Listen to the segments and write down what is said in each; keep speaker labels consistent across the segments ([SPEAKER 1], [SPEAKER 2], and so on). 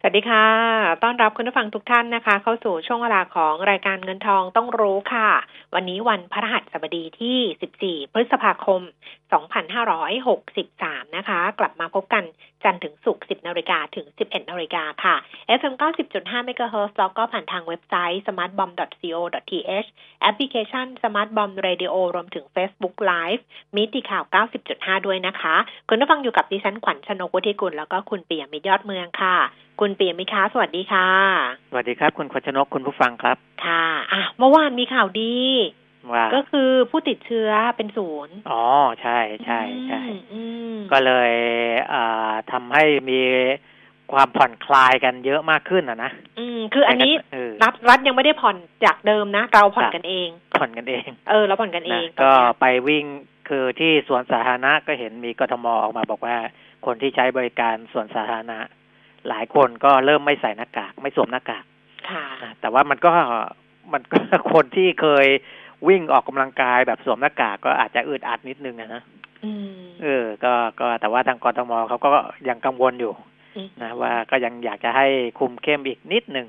[SPEAKER 1] สวัสดีค่ะ ต้อนรับคุณผู้ฟังทุกท่านนะคะ เข้าสู่ช่วงเวลาของรายการเงินทองต้องรู้ค่ะ วันนี้วันพฤหัสบดีที่ 14 พฤษภาคม 2563 นะคะ กลับมาพบกันจันทร์ถึงศุกร์ 10 นาฬิกาถึง 11 นาฬิกาค่ะ FM 90.5 MHz แล้วก็ผ่านทางเว็บไซต์ smartbomb.co.th แอปพลิเคชัน Smart Bomb Radio รวมถึง Facebook Live มิติข่าว 90.5 ด้วยนะคะ คุณผู้ฟังอยู่กับดิฉันขวัญชนกวุฒิกุลแล้วก็คุณเปียมิตรยอดเมืองค่ะ คุณเปียมิตรคะสวัสดีค่ะ
[SPEAKER 2] สวัสดีครับ คุณขวัญชนกคุณผู้ฟังครับ
[SPEAKER 1] ค่ะอะเมื่อวานมีข่าวดี
[SPEAKER 2] ว่า
[SPEAKER 1] ก็คือผู้ติดเชื้อเป็นศูนย์
[SPEAKER 2] อ๋อ ใช่ใช่ใช่
[SPEAKER 1] อืมอืม
[SPEAKER 2] ก็เลยอ่าทำให้มีความผ่อนคลายกันเยอะมากขึ้นนะนะ
[SPEAKER 1] อืม คืออันนี้
[SPEAKER 2] เออ
[SPEAKER 1] รัฐรัฐยังไม่ได้ผ่อนจากเดิมนะ เราผ่อน
[SPEAKER 2] ครับ
[SPEAKER 1] กันเอง
[SPEAKER 2] ผ่อนกันเอง
[SPEAKER 1] เออ เราผ่อนกันเอ
[SPEAKER 2] นะ
[SPEAKER 1] ง
[SPEAKER 2] ก็
[SPEAKER 1] ตอนเนี้ย
[SPEAKER 2] ไปวิ่งคือที่สวนสาธารณะก็เห็นมีกทมออกมาบอกว่า คนที่ใช้บริการสวนสาธารณะ หลายคนก็เริ่มไม่ใส่หน้ากาก ไม่สวมหน้ากาก
[SPEAKER 1] ค่ะ
[SPEAKER 2] นะแต่ว่ามันก็มันก็คนที่เคยวิ่งออกกำลังกายแบบสวมหน้ากากก็อาจจะอึดอัดนิดนึงอะนะ
[SPEAKER 1] อืม
[SPEAKER 2] เออ ก็ก็แต่ว่าทางกทมเขาก็ยังกังวลอยู่
[SPEAKER 1] อืม
[SPEAKER 2] นะว่าก็ยังอยากจะให้คุมเข้มอีกนิดหนึ่ง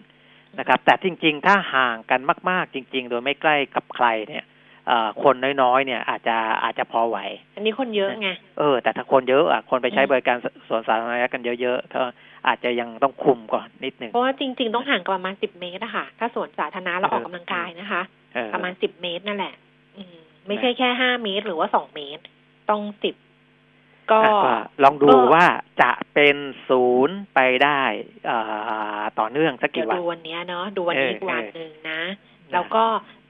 [SPEAKER 2] นะครับ แต่จริง ๆ ถ้าห่างกันมาก ๆ จริง ๆ โดยไม่ใกล้กับใครเนี่ยเอ่อ คนน้อยๆเนี่ยอาจจะอาจจะพอไหว
[SPEAKER 1] อันนี้คนเยอะไง
[SPEAKER 2] เออ แต่ถ้าคนเยอะอะคนไปใช้
[SPEAKER 1] อืม
[SPEAKER 2] บริการสสวนสาธารณะกันเยอะๆก็อาจจะยังต้องคุมก่อนนิดหนึ่ง
[SPEAKER 1] เพราะว่าจริง ๆ ต้องห่างกันประมาณสิบเมตรอะค่ะ ถ้าสวนสาธารณะเราออกกำลังกายนะคะ
[SPEAKER 2] เออ
[SPEAKER 1] ประมาณสิบเมตรนั่นแหละ อืม ไม่ใช่แค่ห้าเมตรหรือว่าสองเมตร ต้องสิบก็
[SPEAKER 2] อะก็ลองดู
[SPEAKER 1] ก็
[SPEAKER 2] ว่าจะเป็นศูนย์ไปได้เอ่อต่อเนื่องสัก
[SPEAKER 1] เดี๋ย
[SPEAKER 2] กี่
[SPEAKER 1] ว
[SPEAKER 2] วัน
[SPEAKER 1] ดูวันเนี้ยเนาะดูวันนี้
[SPEAKER 2] เออ
[SPEAKER 1] อีกวัน
[SPEAKER 2] เออ
[SPEAKER 1] หนึ่งนะ แล้วก็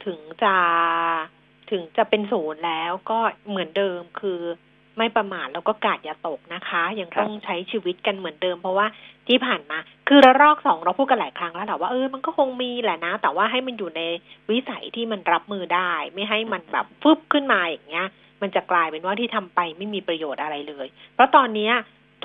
[SPEAKER 1] ถึงจะ ถึงจะเป็นศูนย์แล้วก็เหมือนเดิมคือไม่ประมาทแล้วก็กาดอย่าตกนะคะ ยังต้องใช้ชีวิตกันเหมือนเดิม เพราะว่าที่ผ่านมา คือระลอกสองเราพูดกันหลายครั้งแล้วแหละว่าเออมันก็คงมีแหละนะ แต่ว่าให้มันอยู่ในวิสัยที่มันรับมือได้ ไม่ให้มันแบบฟึบขึ้นมาอย่างเงี้ย มันจะกลายเป็นว่าที่ทำไปไม่มีประโยชน์อะไรเลย เพราะตอนเนี้ย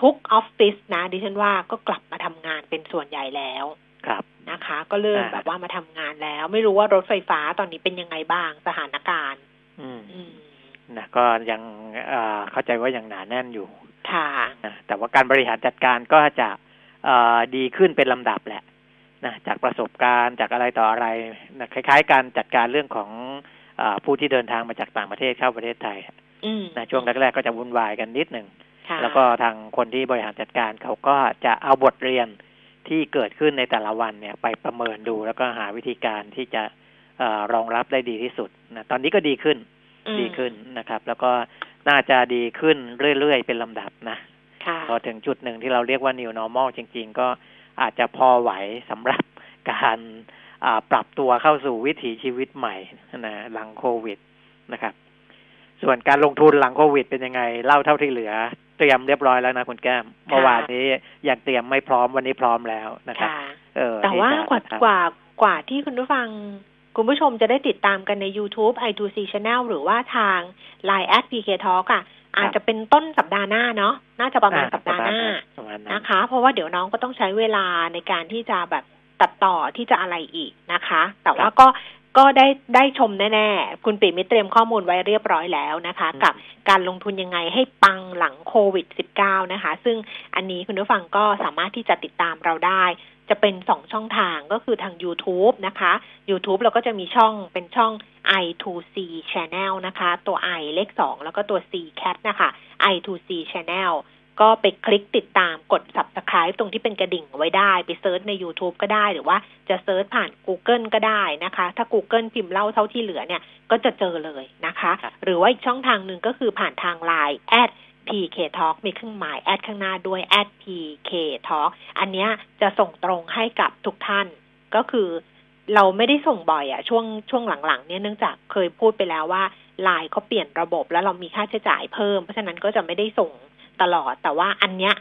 [SPEAKER 1] ทุกออฟฟิศนะดิฉันว่าก็กลับมาทำงานเป็นส่วนใหญ่แล้ว
[SPEAKER 2] ครับ
[SPEAKER 1] นะคะ ก็เริ่ม
[SPEAKER 2] อ่า
[SPEAKER 1] แบบว่ามาทำงานแล้ว ไม่รู้ว่ารถไฟฟ้าตอนนี้เป็นยังไงบ้างสถานการณ์
[SPEAKER 2] อืม
[SPEAKER 1] อืม
[SPEAKER 2] นะก็ยังเอ่อเข้าใจว่ายังหนาแน่นอยู่
[SPEAKER 1] ค่ะ
[SPEAKER 2] นะแต่ว่าการบริหารจัดการก็จะเอ่อดีขึ้นเป็นลำดับแหละนะจากประสบการณ์จากอะไรต่ออะไรนะคล้าย ๆ การจัดการเรื่องของเออผู้ที่เดินทางมาจากต่างประเทศเข้าประเทศไทย
[SPEAKER 1] อืม
[SPEAKER 2] นะช่วงแรก ๆ ก็จะวุ่นวายกันนิดหนึ่ง
[SPEAKER 1] ค่ะ
[SPEAKER 2] แล้วก็ทางคนที่บริหารจัดการเขาก็จะเอาบทเรียน ที่เกิดขึ้นในแต่ละวันเนี่ยไปประเมินดูแล้วก็หาวิธีการที่จะเออรองรับได้ดีที่สุดนะตอนนี้ก็ดีขึ้น
[SPEAKER 1] อืม
[SPEAKER 2] ดีขึ้นนะครับ แล้วก็น่าจะดีขึ้นเรื่อยๆ เป็นลำดับนะ
[SPEAKER 1] ค่ะ
[SPEAKER 2] พอถึงจุดหนึ่งที่เราเรียกว่า new normal จริง ๆ ก็อาจจะพอไหวสำหรับการอ่าปรับตัวเข้าสู่วิถีชีวิตใหม่นะหลังโควิดนะครับ ส่วนการลงทุนหลังโควิดเป็นยังไง เล่าเท่าที่เหลือ เตรียมเรียบร้อยแล้วนะคุณแก้มเมื่อวานนี้ยังเตรียมไม่พร้อมวันนี้พร้อมแล้วนะครับ
[SPEAKER 1] ค่ะ
[SPEAKER 2] เออ
[SPEAKER 1] แต่ว่า
[SPEAKER 2] ที่จะ
[SPEAKER 1] กว่า
[SPEAKER 2] ทำ
[SPEAKER 1] กว่ากว่าที่คุณผู้ฟังคุณผู้ชมจะได้ติดตามกันใน YouTube i2c Channel หรือว่าทาง Line at PK Talk อะอาจจะเป็นต้นสัปดาห์หน้าเนาะน่าจะประมาณ
[SPEAKER 2] อ่
[SPEAKER 1] สัปดาห์หน้า
[SPEAKER 2] ประมาณนั้น
[SPEAKER 1] นะคะ เพราะว่าเดี๋ยวน้องก็ต้องใช้เวลาในการที่จะแบบตัดต่อที่จะอะไรอีกนะคะ แต่ว่าก็ ก็ได้ได้ชมแน่ๆ คุณปิมิตรเตรียมข้อมูลไว้เรียบร้อยแล้วนะคะ กับการลงทุนยังไงให้ปังหลังโควิด -19 นะคะ ซึ่งอันนี้คุณผู้ฟังก็สามารถที่จะติดตามเราได้ จะเป็นสองช่องทางก็คือทาง YouTube นะคะ YouTube เราก็จะมีช่องเป็นช่อง i2c channel นะคะ ตัว i เลข2แล้วก็ตัว c cat นะคะ i2c channel ก็ไปคลิกติดตามกด subscribe ตรงที่เป็นกระดิ่งเอาไว้ได้ ไป search ใน YouTube ก็ได้หรือว่าจะ search ผ่าน Google ก็ได้นะคะ ถ้า Google พิมพ์เล่าเท่าที่เหลือเนี่ย ก็จะเจอเลยนะคะ
[SPEAKER 2] ครับ
[SPEAKER 1] หรือว่าอีกช่องทางหนึ่งก็คือผ่านทาง Line at PK Talk มีเครื่องหมาย at ข้างหน้าด้วย at PK Talk อันเนี้ยจะส่งตรงให้กับทุกท่าน ก็คือเราไม่ได้ส่งบ่อยอะช่วงช่วงหลังๆเนี่ยเนื่องจากเคยพูดไปแล้วว่าไลน์เขาเปลี่ยนระบบแล้วเรามีค่าใช้จ่ายเพิ่ม เพราะฉะนั้นก็จะไม่ได้ส่ง ตลอด แต่ว่าอันเนี้ย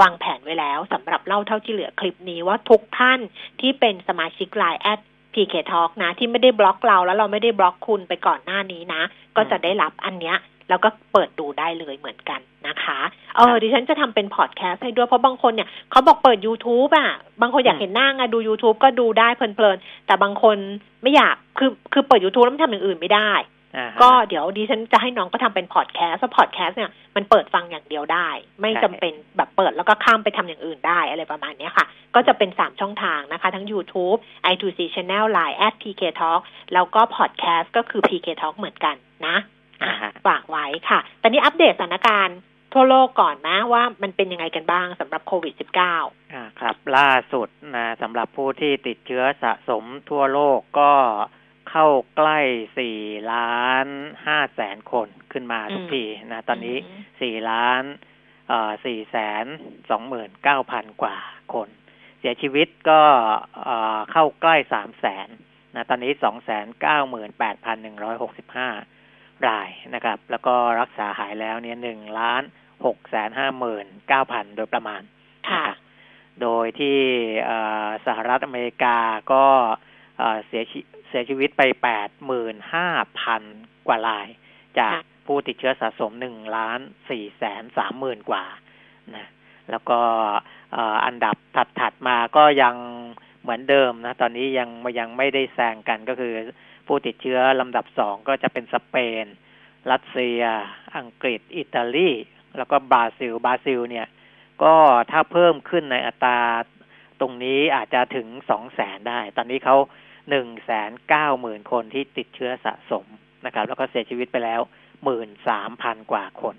[SPEAKER 1] วางแผนไว้แล้วสำหรับเล่าเท่าที่เหลือคลิปนี้ว่าทุกท่านที่เป็นสมาชิกไลน์แอด PK Talk นะ ที่ไม่ได้บล็อกเราแล้วเราไม่ได้บล็อกคุณไปก่อนหน้านี้นะ ก็จะได้รับอันเนี้ยแล้วก็เปิดดูได้เลยเหมือนกันนะคะ เออดิฉันจะทำเป็นพอดแคสต์ให้ด้วยเพราะบางคนเนี่ยเขาบอกเปิด YouTube อะ บางคนอยากเห็นหน้าไงดู YouTube ก็ดูได้เพลินๆ แต่บางคนไม่อยากคือคือเปิด YouTube แล้วมันทำอย่างอื่นไม่ได้
[SPEAKER 2] อ่าฮะ
[SPEAKER 1] ก็เดี๋ยวดิฉันจะให้น้องก็ทำเป็นพอดแคสต์เพราะพอดแคสต์เนี่ยมันเปิดฟังอย่างเดียวได้ ไม่
[SPEAKER 2] ใช่
[SPEAKER 1] จำเป็นแบบเปิดแล้วก็ข้ามไปทำอย่างอื่นได้อะไรประมาณเนี้ยค่ะ ก็จะเป็นสามช่องทางนะคะ ทั้ง YouTube i2c Channel Line at PK Talk แล้วก็พอดแคสต์ก็คือ PK Talk เหมือนกันนะอะ
[SPEAKER 2] อ่าฮะ
[SPEAKER 1] ฝากไว้ค่ะ ตอนนี้อัปเดตสถานการณ์ทั่วโลกก่อนนะว่ามันเป็นยังไงกันบ้างสำหรับโควิด -19
[SPEAKER 2] อ่าครับ ล่าสุดนะสำหรับผู้ที่ติดเชื้อสะสมทั่วโลกก็ เข้าใกล้สี่ล้านห้าแสนคนขึ้นมาทุก
[SPEAKER 1] อืม
[SPEAKER 2] ทีนะ ตอนนี้สี่ล้านเอ่อสี่แสนสองหมื่นเก้าพันกว่าคน เสียชีวิตก็เอ่อเข้าใกล้สามแสนนะตอนนี้สองแสนเก้าหมื่นแปดพันหนึ่งร้อยหกสิบห้ารายนะครับ แล้วก็รักษาหายแล้วเนี่ยหนึ่งล้านหกแสนห้าหมื่นเก้าพันโดยประมาณ
[SPEAKER 1] ค่ะ
[SPEAKER 2] นะครับโดยที่เอ่อสหรัฐอเมริกาก็ เอ่อเสียชีเสียชีวิตไปแปดหมื่นห้าพันกว่าราย จาก
[SPEAKER 1] ค่ะ
[SPEAKER 2] ผู้ติดเชื้อสะสมหนึ่งล้านสี่แสนสามหมื่นกว่านะแล้วก็เอ่ออันดับถัดถัดๆมาก็ยังเหมือนเดิมนะ ตอนนี้ยังยังไม่ได้แซงกันก็คือผู้ติดเชื้อลำดับสองก็จะเป็นสเปน รัสเซีย อังกฤษ อิตาลี แล้วก็บราซิล บราซิล เนี่ย ก็ถ้าเพิ่มขึ้นในอัตราตรงนี้อาจจะถึงสองแสนได้ ตอนนี้เขา หนึ่งแสนเก้าหมื่นคนที่ติดเชื้อสะสมนะครับ แล้วก็เสียชีวิตไปแล้วหมื่นสามพันกว่าคน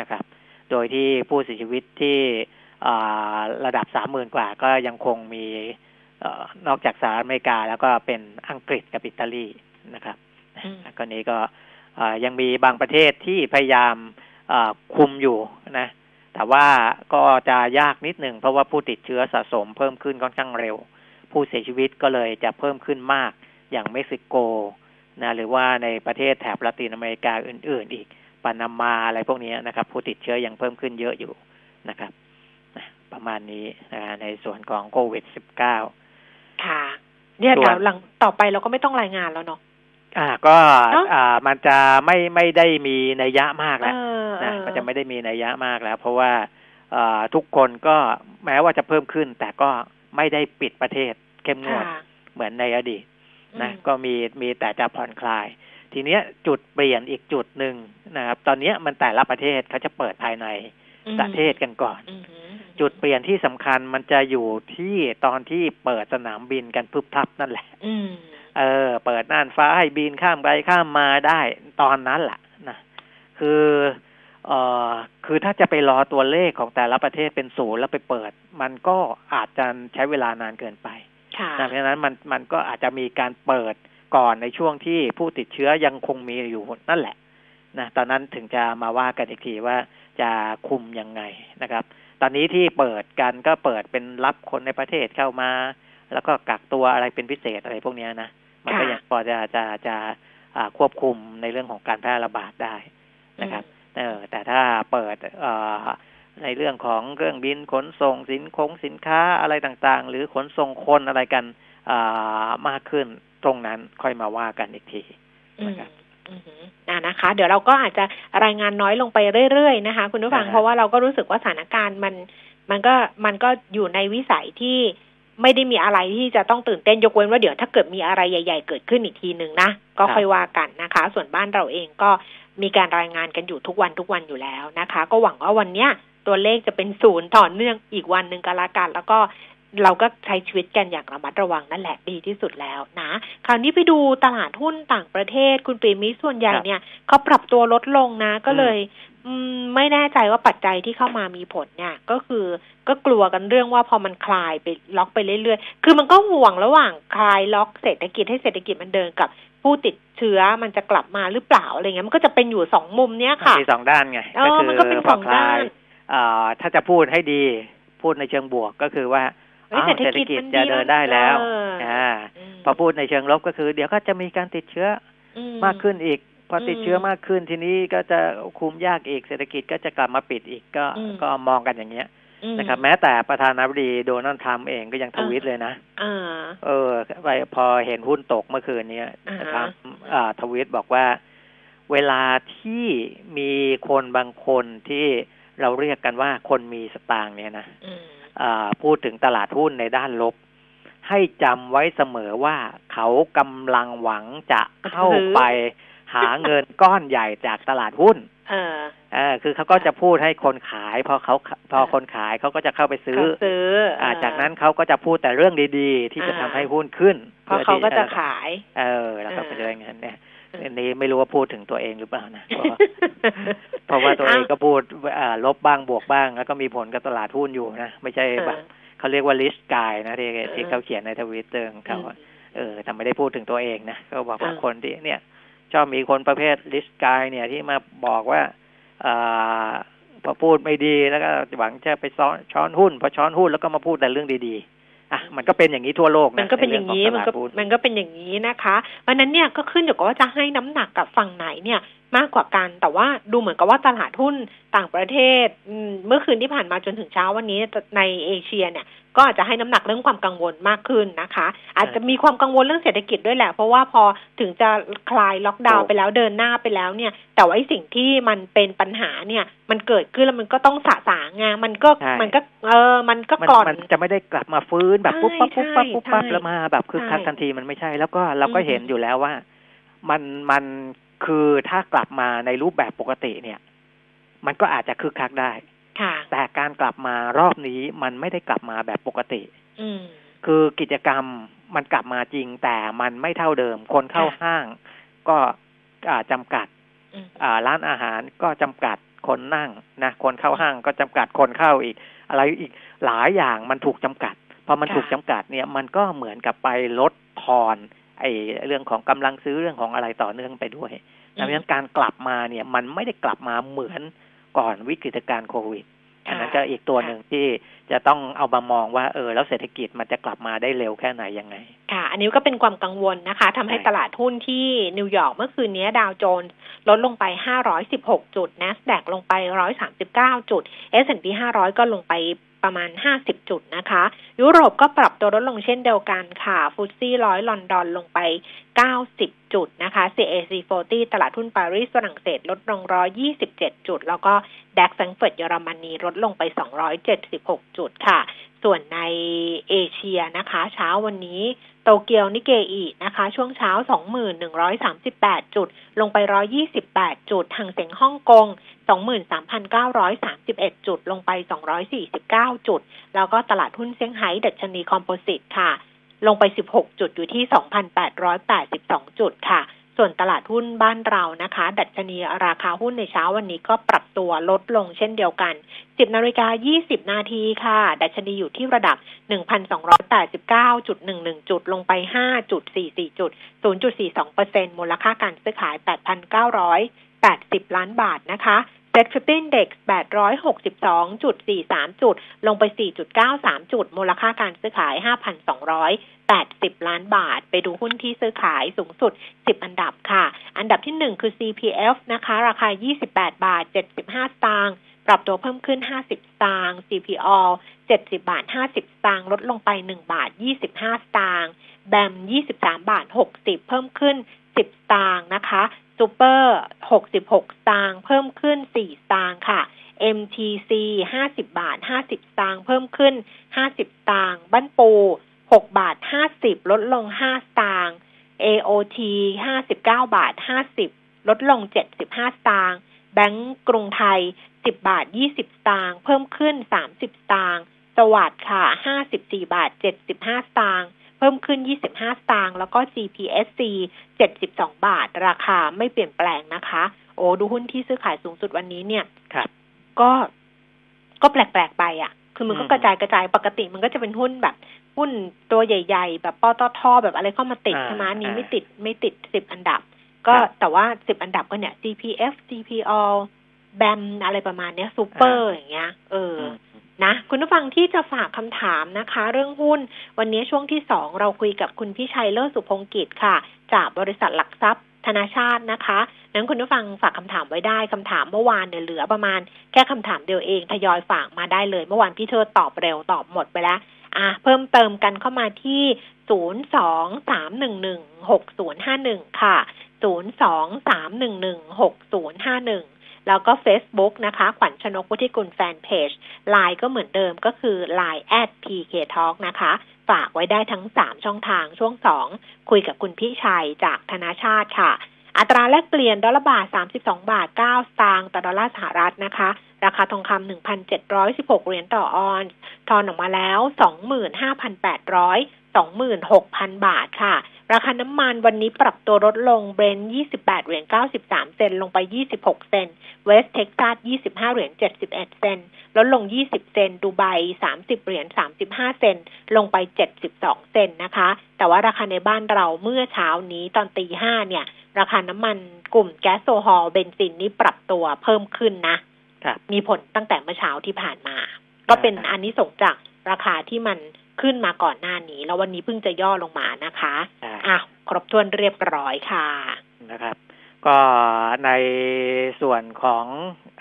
[SPEAKER 2] นะครับ โดยที่ผู้เสียชีวิตที่อ่าระดับสามหมื่นกว่าก็ยังคงมีเออนอกจากสหรัฐอเมริกา แล้วก็เป็นอังกฤษกับอิตาลีนะครับ
[SPEAKER 1] อืม
[SPEAKER 2] ก็นี้ก็เอ่อยังมีบางประเทศที่พยายามเอ่อคุมอยู่นะ แต่ว่าก็จะยากนิดหนึ่งเพราะว่าผู้ติดเชื้อสะสมเพิ่มขึ้นค่อนข้างเร็ว ผู้เสียชีวิตก็เลยจะเพิ่มขึ้นมากอย่างเม็กซิโกนะหรือว่าในประเทศแถบละตินอเมริกาอื่น ๆ อีกปานามาอะไรพวกนี้นะครับ ผู้ติดเชื้อยังเพิ่มขึ้นเยอะอยู่นะครับนะประมาณนี้นะในส่วนของโควิด -19
[SPEAKER 1] ค่ะ เนี่ย
[SPEAKER 2] ส่วน
[SPEAKER 1] เดี๋ยวหลังต่อไปเราก็ไม่ต้องรายงานแล้วเนาะ
[SPEAKER 2] อ่าก็
[SPEAKER 1] เนอะ
[SPEAKER 2] อ่ามันจะไม่ไม่ได้มีนัยยะมากแล้ว
[SPEAKER 1] เออ
[SPEAKER 2] นะ
[SPEAKER 1] เออ
[SPEAKER 2] มันจะไม่ได้มีนัยยะมากแล้ว เพราะว่าเอ่อทุกคนก็แม้ว่าจะเพิ่มขึ้น แต่ก็ไม่ได้ปิดประเทศ เข้มงวด
[SPEAKER 1] ค่ะ
[SPEAKER 2] เหมือนในอดีตนะ
[SPEAKER 1] อืม
[SPEAKER 2] ก็มีมีแต่จะผ่อนคลาย ทีเนี้ยจุดเปลี่ยนอีกจุดหนึ่งนะครับ ตอนเนี้ยมันแต่ละประเทศเขาจะเปิดภายใน
[SPEAKER 1] อืม
[SPEAKER 2] ประเทศกันก่อน
[SPEAKER 1] อืมอืม
[SPEAKER 2] จุดเปลี่ยนที่สำคัญมันจะอยู่ที่ตอนที่เปิดสนามบินกันพึบพับนั่นแหละ
[SPEAKER 1] อืม
[SPEAKER 2] เออ เปิดน่านฟ้าให้บินข้ามไปข้ามมาได้ตอนนั้นแหละนะคือเอ่อคือถ้าจะไปรอตัวเลขของแต่ละประเทศเป็นศูนย์แล้วไปเปิด มันก็อาจจะใช้เวลานานเกินไป
[SPEAKER 1] ค่ะ
[SPEAKER 2] นะเพราะฉะนั้นมันมันก็อาจจะมีการเปิดก่อนในช่วงที่ผู้ติดเชื้อยังคงมีอยู่นั่นแหละนะตอนนั้นถึงจะมาว่ากันอีกทีว่าจะคุมยังไงนะครับ ตอนนี้ที่เปิดกันก็เปิดเป็นรับคนในประเทศเข้ามา แล้วก็กักตัวอะไรเป็นพิเศษอะไรพวกเนี้ยนะมันก็
[SPEAKER 1] ค่ะ
[SPEAKER 2] ยังพอจะจะจะอ่าควบคุมในเรื่องของการแพร่ระบาดได้นะครับ เออแต่ถ้าเปิดเอ่อ ในเรื่องของเครื่องบินขนส่งสินคงสินค้าอะไรต่างๆ หรือขนส่งคนอะไรกันอ่ามากขึ้นตรงนั้นค่อยมาว่ากันอีกที
[SPEAKER 1] อืม
[SPEAKER 2] นะครับ
[SPEAKER 1] อืมอืมอ่านะคะ เดี๋ยวเราก็อาจจะรายงานน้อยลงไปเรื่อยๆนะคะ คุณผู้ฟัง
[SPEAKER 2] อ่าฮะ
[SPEAKER 1] เพราะว่าเราก็รู้สึกว่าสถานการณ์มันมันก็มันก็อยู่ในวิสัยที่ไม่ได้มีอะไรที่จะต้องตื่นเต้นยกเว้นว่าเดี๋ยวถ้าเกิดมีอะไรใหญ่ ๆ เกิดขึ้นอีกทีหนึ่งนะก็ค่อยว่ากันนะคะ ส่วนบ้านเราเองก็มีการรายงานกันอยู่ทุกวันทุกวันอยู่แล้วนะคะ ก็หวังว่าวันเนี้ย ตัวเลขจะเป็นศูนย์ต่อเนื่องอีกวันหนึ่งก็แล้วกัน แล้วก็เราก็ใช้ชีวิตกันอย่างระมัดระวังนั่นแหละดีที่สุดแล้วนะ คราวนี้ไปดูตลาดหุ้นต่างประเทศคุณปีมิส่วนใหญ่
[SPEAKER 2] ครับ
[SPEAKER 1] เนี่ยเขาปรับตัวลดลงนะ ก็เลยอืมไม่แน่ใจว่าปัจจัยที่เข้ามามีผลเนี่ยก็คือก็กลัวกันเรื่องว่าพอมันคลายไปล็อกไปเรื่อยๆ คือมันก็ห่วงระหว่างคลายล็อกเศรษฐกิจให้เศรษฐกิจมันเดินกับผู้ติดเชื้อมันจะกลับมาหรือเปล่าอะไรเงี้ยมันก็จะเป็นอยู่สองมุมเนี้ยค่ะ
[SPEAKER 2] มีสองด้านไง
[SPEAKER 1] เออมันก็เป็น
[SPEAKER 2] พ
[SPEAKER 1] สองด้าน
[SPEAKER 2] คลยเอ่อ ถ้าจะพูดให้ดีพูดในเชิงบวกก็คือว่า
[SPEAKER 1] เฮ้ย
[SPEAKER 2] อ้าว
[SPEAKER 1] เศรษฐ
[SPEAKER 2] เศรษฐ
[SPEAKER 1] กิจ
[SPEAKER 2] กิจ
[SPEAKER 1] มัน
[SPEAKER 2] จะ
[SPEAKER 1] ดี
[SPEAKER 2] เดินได้แล้ว
[SPEAKER 1] เอออ่
[SPEAKER 2] อ่า
[SPEAKER 1] ม
[SPEAKER 2] พอพูดในเชิงลบก็คือ เดี๋ยวก็จะมีการติดเชื้อ
[SPEAKER 1] อื
[SPEAKER 2] มากขึ้นอีก พอติด
[SPEAKER 1] อืม
[SPEAKER 2] เชื้อมากขึ้นทีนี้ก็จะคุมยากอีกเศรษฐกิจก็จะกลับมาปิดอีกก็
[SPEAKER 1] อืม
[SPEAKER 2] ก็มองกันอย่างเงี้ย
[SPEAKER 1] อืม
[SPEAKER 2] นะครับ แม้แต่ประธานาธิบดีโดนัลด์ทรัมป์เองก็ยังทวีตเลยนะ
[SPEAKER 1] อ่า
[SPEAKER 2] เออไปพอเห็นหุ้นตกเมื่อคืนนี้
[SPEAKER 1] อ่าฮะ
[SPEAKER 2] ทรัมป์อ่าทวีตบอกว่า เวลาที่มีคนบางคนที่ เราเรียกกันว่าคนมีสตางค์เนี่ยนะ
[SPEAKER 1] อืม
[SPEAKER 2] อ่าพูดถึงตลาดหุ้นในด้านลบ ให้จำไว้เสมอว่าเขากำลังหวังจะเข้าไปหาเงินก้อนใหญ่จากตลาดหุ้น
[SPEAKER 1] เออ
[SPEAKER 2] เออคือเขาก็จะพูดให้คนขาย พอเขาพอคนขายเขาก็จะเข้าไปซื้อ
[SPEAKER 1] เขาซื้อ
[SPEAKER 2] อ่า
[SPEAKER 1] เจา
[SPEAKER 2] กนั้นเขาก็จะพูดแต่เรื่องดีๆ ที่จะทำให้หุ้นขึ้น
[SPEAKER 1] เพราะเขาก็จะ
[SPEAKER 2] พื่อที่
[SPEAKER 1] ขาย
[SPEAKER 2] เออ แล้วก็ไป
[SPEAKER 1] เออ
[SPEAKER 2] ได้เงินเนี่ย อันนี้ไม่รู้ว่าพูดถึงตัวเองหรือเปล่านะเพราะว่าเพราะว่าตัวเองก็พูดอ่าลบบ้างบวกบ้าง แล้วก็มีผลกับตลาดหุ้นอยู่นะ ไม่ใช่แบบเขาเรียกว่า rich guy นะที่ที่เขาเขียนในทวิตเตอร์ของเขาอะเออแต่ไม่ได้พูดถึงตัวเองนะเขาบอกว่าคนที่เนี่ย ชอบมีคนประเภท rich guy เนี่ยที่มาบอกว่าอ่าพอพูดไม่ดีแล้วก็หวังจะไปซ้อนช้อนหุ้นพอช้อนหุ้นแล้วก็มาพูดแต่เรื่องดีๆ อะมันก็เป็นอย่างนี้ทั่วโลกนะ
[SPEAKER 1] มันก็เป็นอย่างนี้
[SPEAKER 2] ใรื่
[SPEAKER 1] มัน
[SPEAKER 2] ข
[SPEAKER 1] ก็
[SPEAKER 2] ตลาดหุ้
[SPEAKER 1] มันก็เป็นอย่างนี้นะคะเพราะฉะนั้นเนี่ยก็ขึ้นอยู่กับว่าจะให้น้ำหนักกับฝั่งไหนเนี่ย มากกว่ากัน แต่ว่าดูเหมือนกับว่าตลาดหุ้นต่างประเทศอืมเมื่อคืนที่ผ่านมาจนถึงเช้าวันนี้ในเอเชียเนี่ยก็อาจจะให้น้ำหนักเรื่องความกังวลมากขึ้นนะคะ อาจจะมีความกังวลเรื่องเศรษฐกิจด้วยแหละ เพราะว่าพอถึงจะคลายล็อกดาวน์ไปแล้วเดินหน้าไปแล้วเนี่ย แต่ว่าไอ้สิ่งที่มันเป็นปัญหาเนี่ย มันเกิดขึ้นแล้วมันก็ต้องสะสางไงมันก็
[SPEAKER 2] ใช่
[SPEAKER 1] มันก็เออมันก็
[SPEAKER 2] มัน
[SPEAKER 1] กร่อน
[SPEAKER 2] มันจะไม่ได้กลับมาฟื้นแบบ
[SPEAKER 1] ใช่
[SPEAKER 2] ปุ๊บปั๊บปุ๊บปั๊บ
[SPEAKER 1] ใช่
[SPEAKER 2] ปุ๊บปั๊บ
[SPEAKER 1] ใช่
[SPEAKER 2] แล้วมาแบบคึกคัก
[SPEAKER 1] ใช่
[SPEAKER 2] ทันทีมันไม่ใช่ แล้วก็เราก็
[SPEAKER 1] อืม
[SPEAKER 2] เห็นอยู่แล้วว่า มันมัน คือถ้ากลับมาในรูปแบบปกติเนี่ย มันก็อาจจะคึกคักได้
[SPEAKER 1] ค่ะ
[SPEAKER 2] แต่การกลับมารอบนี้มันไม่ได้กลับมาแบบปกติ
[SPEAKER 1] อืม
[SPEAKER 2] คือกิจกรรมมันกลับมาจริงแต่มันไม่เท่าเดิม คนเข้า
[SPEAKER 1] ค่ะ
[SPEAKER 2] ห้างก็อ่าจำกัด
[SPEAKER 1] อืม
[SPEAKER 2] อ่าร้านอาหารก็จำกัดคนนั่งนะคนเข้าห้างก็จำกัดคนเข้าอีก อะไรอีกหลายอย่างมันถูกจำกัดพอมัน
[SPEAKER 1] ค่ะ
[SPEAKER 2] ถูกจำกัดเนี่ย มันก็เหมือนกับไปลดทอน ไอ้เรื่องของกำลังซื้อเรื่องของอะไรต่อเนื่องไปด้วยดังนั้นการกลับมาเนี่ยมันไม่ได้กลับมาเหมือนก่อนวิกฤตการณ์โควิดอันนั้นก็อีกตัวหนึ่งที่จะต้องเอามามองว่าเออแล้วเศรษฐกิจมันจะกลับมาได้เร็วแค่ไหนยังไง
[SPEAKER 1] ค่ะ อันนี้ก็เป็นความกังวลนะคะทำให้
[SPEAKER 2] ใช่
[SPEAKER 1] ตลาดหุ้นที่นิวยอร์กเมื่อคืนนี้ดาวโจนส์ลดลงไป 516 จุด NASDAQ ลงไป 139 จุด S&P 500 ก็ลงไป ประมาณ 50 จุดนะคะ ยุโรปก็ปรับตัวลดลงเช่นเดียวกันค่ะ FTSE ร้อยลอนดอนลงไป 90 จุดนะคะ CAC 40 ตลาดหุ้นปารีสฝรั่งเศสลดลง 127 จุด แล้วก็ DAX แฟรงก์เฟิร์ตเยอรมนีลดลงไป 276 จุดค่ะ ส่วนในเอเชียนะคะ เช้าวันนี้ โตเกียวนิเกอีนะคะ ช่วงเช้า 2138 จุด ลงไป 128 จุดทางเสียงฮ่องกง 23,931 จุด ลงไป 249 จุด แล้วก็ตลาดหุ้นเซี่ยงไฮ้ดัชนีคอมโพสิตค่ะ ลงไป 16 จุดอยู่ที่ 2,882 จุดค่ะ ส่วนตลาดหุ้นบ้านเรานะคะ ดัชนีราคาหุ้นในเช้าวันนี้ก็ปรับตัวลดลงเช่นเดียวกัน 10นาฬิกา20 นาทีค่ะ ดัชนีอยู่ที่ระดับ 1,289.11 จุดลงไป 5.44 จุด 0.42%มูลค่าการซื้อขาย 8,980 ล้านบาทนะคะ SET Fifty Index 862.43จุด ลงไป4.93จุด มูลค่าการซื้อขาย 80 ล้านบาท ไปดูหุ้นที่ซื้อขายสูงสุด 10 อันดับค่ะ อันดับที่ 1 คือ CPF นะคะ ราคา 28 บาท 75 สตางค์ปรับตัวเพิ่มขึ้น 50 สตางค์ CPO 70 บาท 50 สตางค์ลดลงไป 1 บาท 25 สตางค์แบม 23 บาท 60 เพิ่มขึ้น 10 สตางค์นะคะซูเปอร์ 66 สตางค์เพิ่มขึ้น 4 สตางค์ค่ะ MTC 50 บาท 50 สตางค์เพิ่มขึ้น 50 สตางค์บ้านปู 6 บาท 50 ลดลง 5 สตางค์ AOT 59 บาท 50 ลดลง 75 สตางค์ แบงก์กรุงไทย 10 บาท 20 สตางค์ เพิ่มขึ้น 30 สตางค์ สวัสดค่ะ 54 บาท 75 สตางค์ เพิ่มขึ้น 25 สตางค์ แล้วก็ GPSC 72 บาท ราคาไม่เปลี่ยนแปลงนะคะ โอ้ดูหุ้นที่ซื้อขายสูงสุดวันนี้เนี่ย
[SPEAKER 2] ครับ
[SPEAKER 1] ก็ก็แปลกๆไปอะ คือมันก็
[SPEAKER 2] อืม
[SPEAKER 1] กระจายกระจายปกติมันก็จะเป็นหุ้นแบบ หุ้นตัวใหญ่ ๆ แบบปตทแบบอะไรเข้ามาติด
[SPEAKER 2] อ่า
[SPEAKER 1] ใช่ไหมอันนี้
[SPEAKER 2] อ่า
[SPEAKER 1] ไม่ติดไม่ติดสิบอันดับ ก็
[SPEAKER 2] ครับ
[SPEAKER 1] แต่ว่าสิบอันดับก็เนี่ย CPF CPO BAM อะไรประมาณเนี้ยซูเปอร์อย่างเงี้ย เอออ
[SPEAKER 2] ม
[SPEAKER 1] นะคุณผู้ฟังที่จะฝากคำถามนะคะ เรื่องหุ้น วันนี้ช่วงที่สองเราคุยกับคุณพี่ชัยเลิศสุพงกิจค่ะ จากบริษัทหลักทรัพย์ธนาชาตินะคะนั้นคุณผู้ฟังฝากคำถามไว้ได้คำถามเมื่อวานเนี่ยเหลือประมาณแค่คำถามเดียวเองทยอยฝากมาได้เลย เมื่อวานพี่เธอตอบเร็วตอบหมดไปแล้ว อะเพิ่มเติมกันเข้ามาที่ศูนย์สองสามหนึ่งหนึ่งหกศูนย์ห้าหนึ่งค่ะศูนย์สองสามหนึ่งหนึ่งหกศูนย์ห้าหนึ่งแล้วก็ Facebook นะคะ ขวัญชนกวุฒิกุลแฟนเพจ Line ก็เหมือนเดิมก็คือ Line at pk talk นะคะ ฝากไว้ได้ทั้ง 3 ช่องทางช่วง 2 คุยกับคุณพี่ชัยจากธนาชาติค่ะ อัตราแลกเปลี่ยนดอลลาร์บาท 32 บาท 9 สตางค์ต่อดอลลาร์สหรัฐนะคะ ราคาทองคำ1,716 เหรียญต่อออนซ์ ทอนออกมาแล้ว 25,800 26,000 บาทค่ะ ราคาน้ำมันวันนี้ปรับตัวลดลง Brent 28 เหรียญ 93 เซนต์ลงไป 26 เซนต์ เวสต์เท็กซัส 25 เหรียญ 71 เซนต์ ลดลง 20 เซนต์ ดูไบ 30 เหรียญ 35 เซนต์ ลงไป 72 เซนต์นะคะ แต่ว่าราคาในบ้านเราเมื่อเช้านี้ตอนตีห้าเนี่ย ราคาน้ำมันกลุ่มแก๊สโซฮอลเบนซินนี้ปรับตัวเพิ่มขึ้นนะ
[SPEAKER 2] ครับ
[SPEAKER 1] มีผลตั้งแต่เมื่อเช้าที่ผ่านมา ก็เป็นอันนี้ส่งส์จากราคาที่มัน ขึ้นมาก่อนหน้านี้ แล้ววันนี้เพิ่งจะย่อลงมานะคะ
[SPEAKER 2] อ่า
[SPEAKER 1] อะครบถ้วนเรียบร้อยค่ะ
[SPEAKER 2] นะครับ ก็ในส่วนของ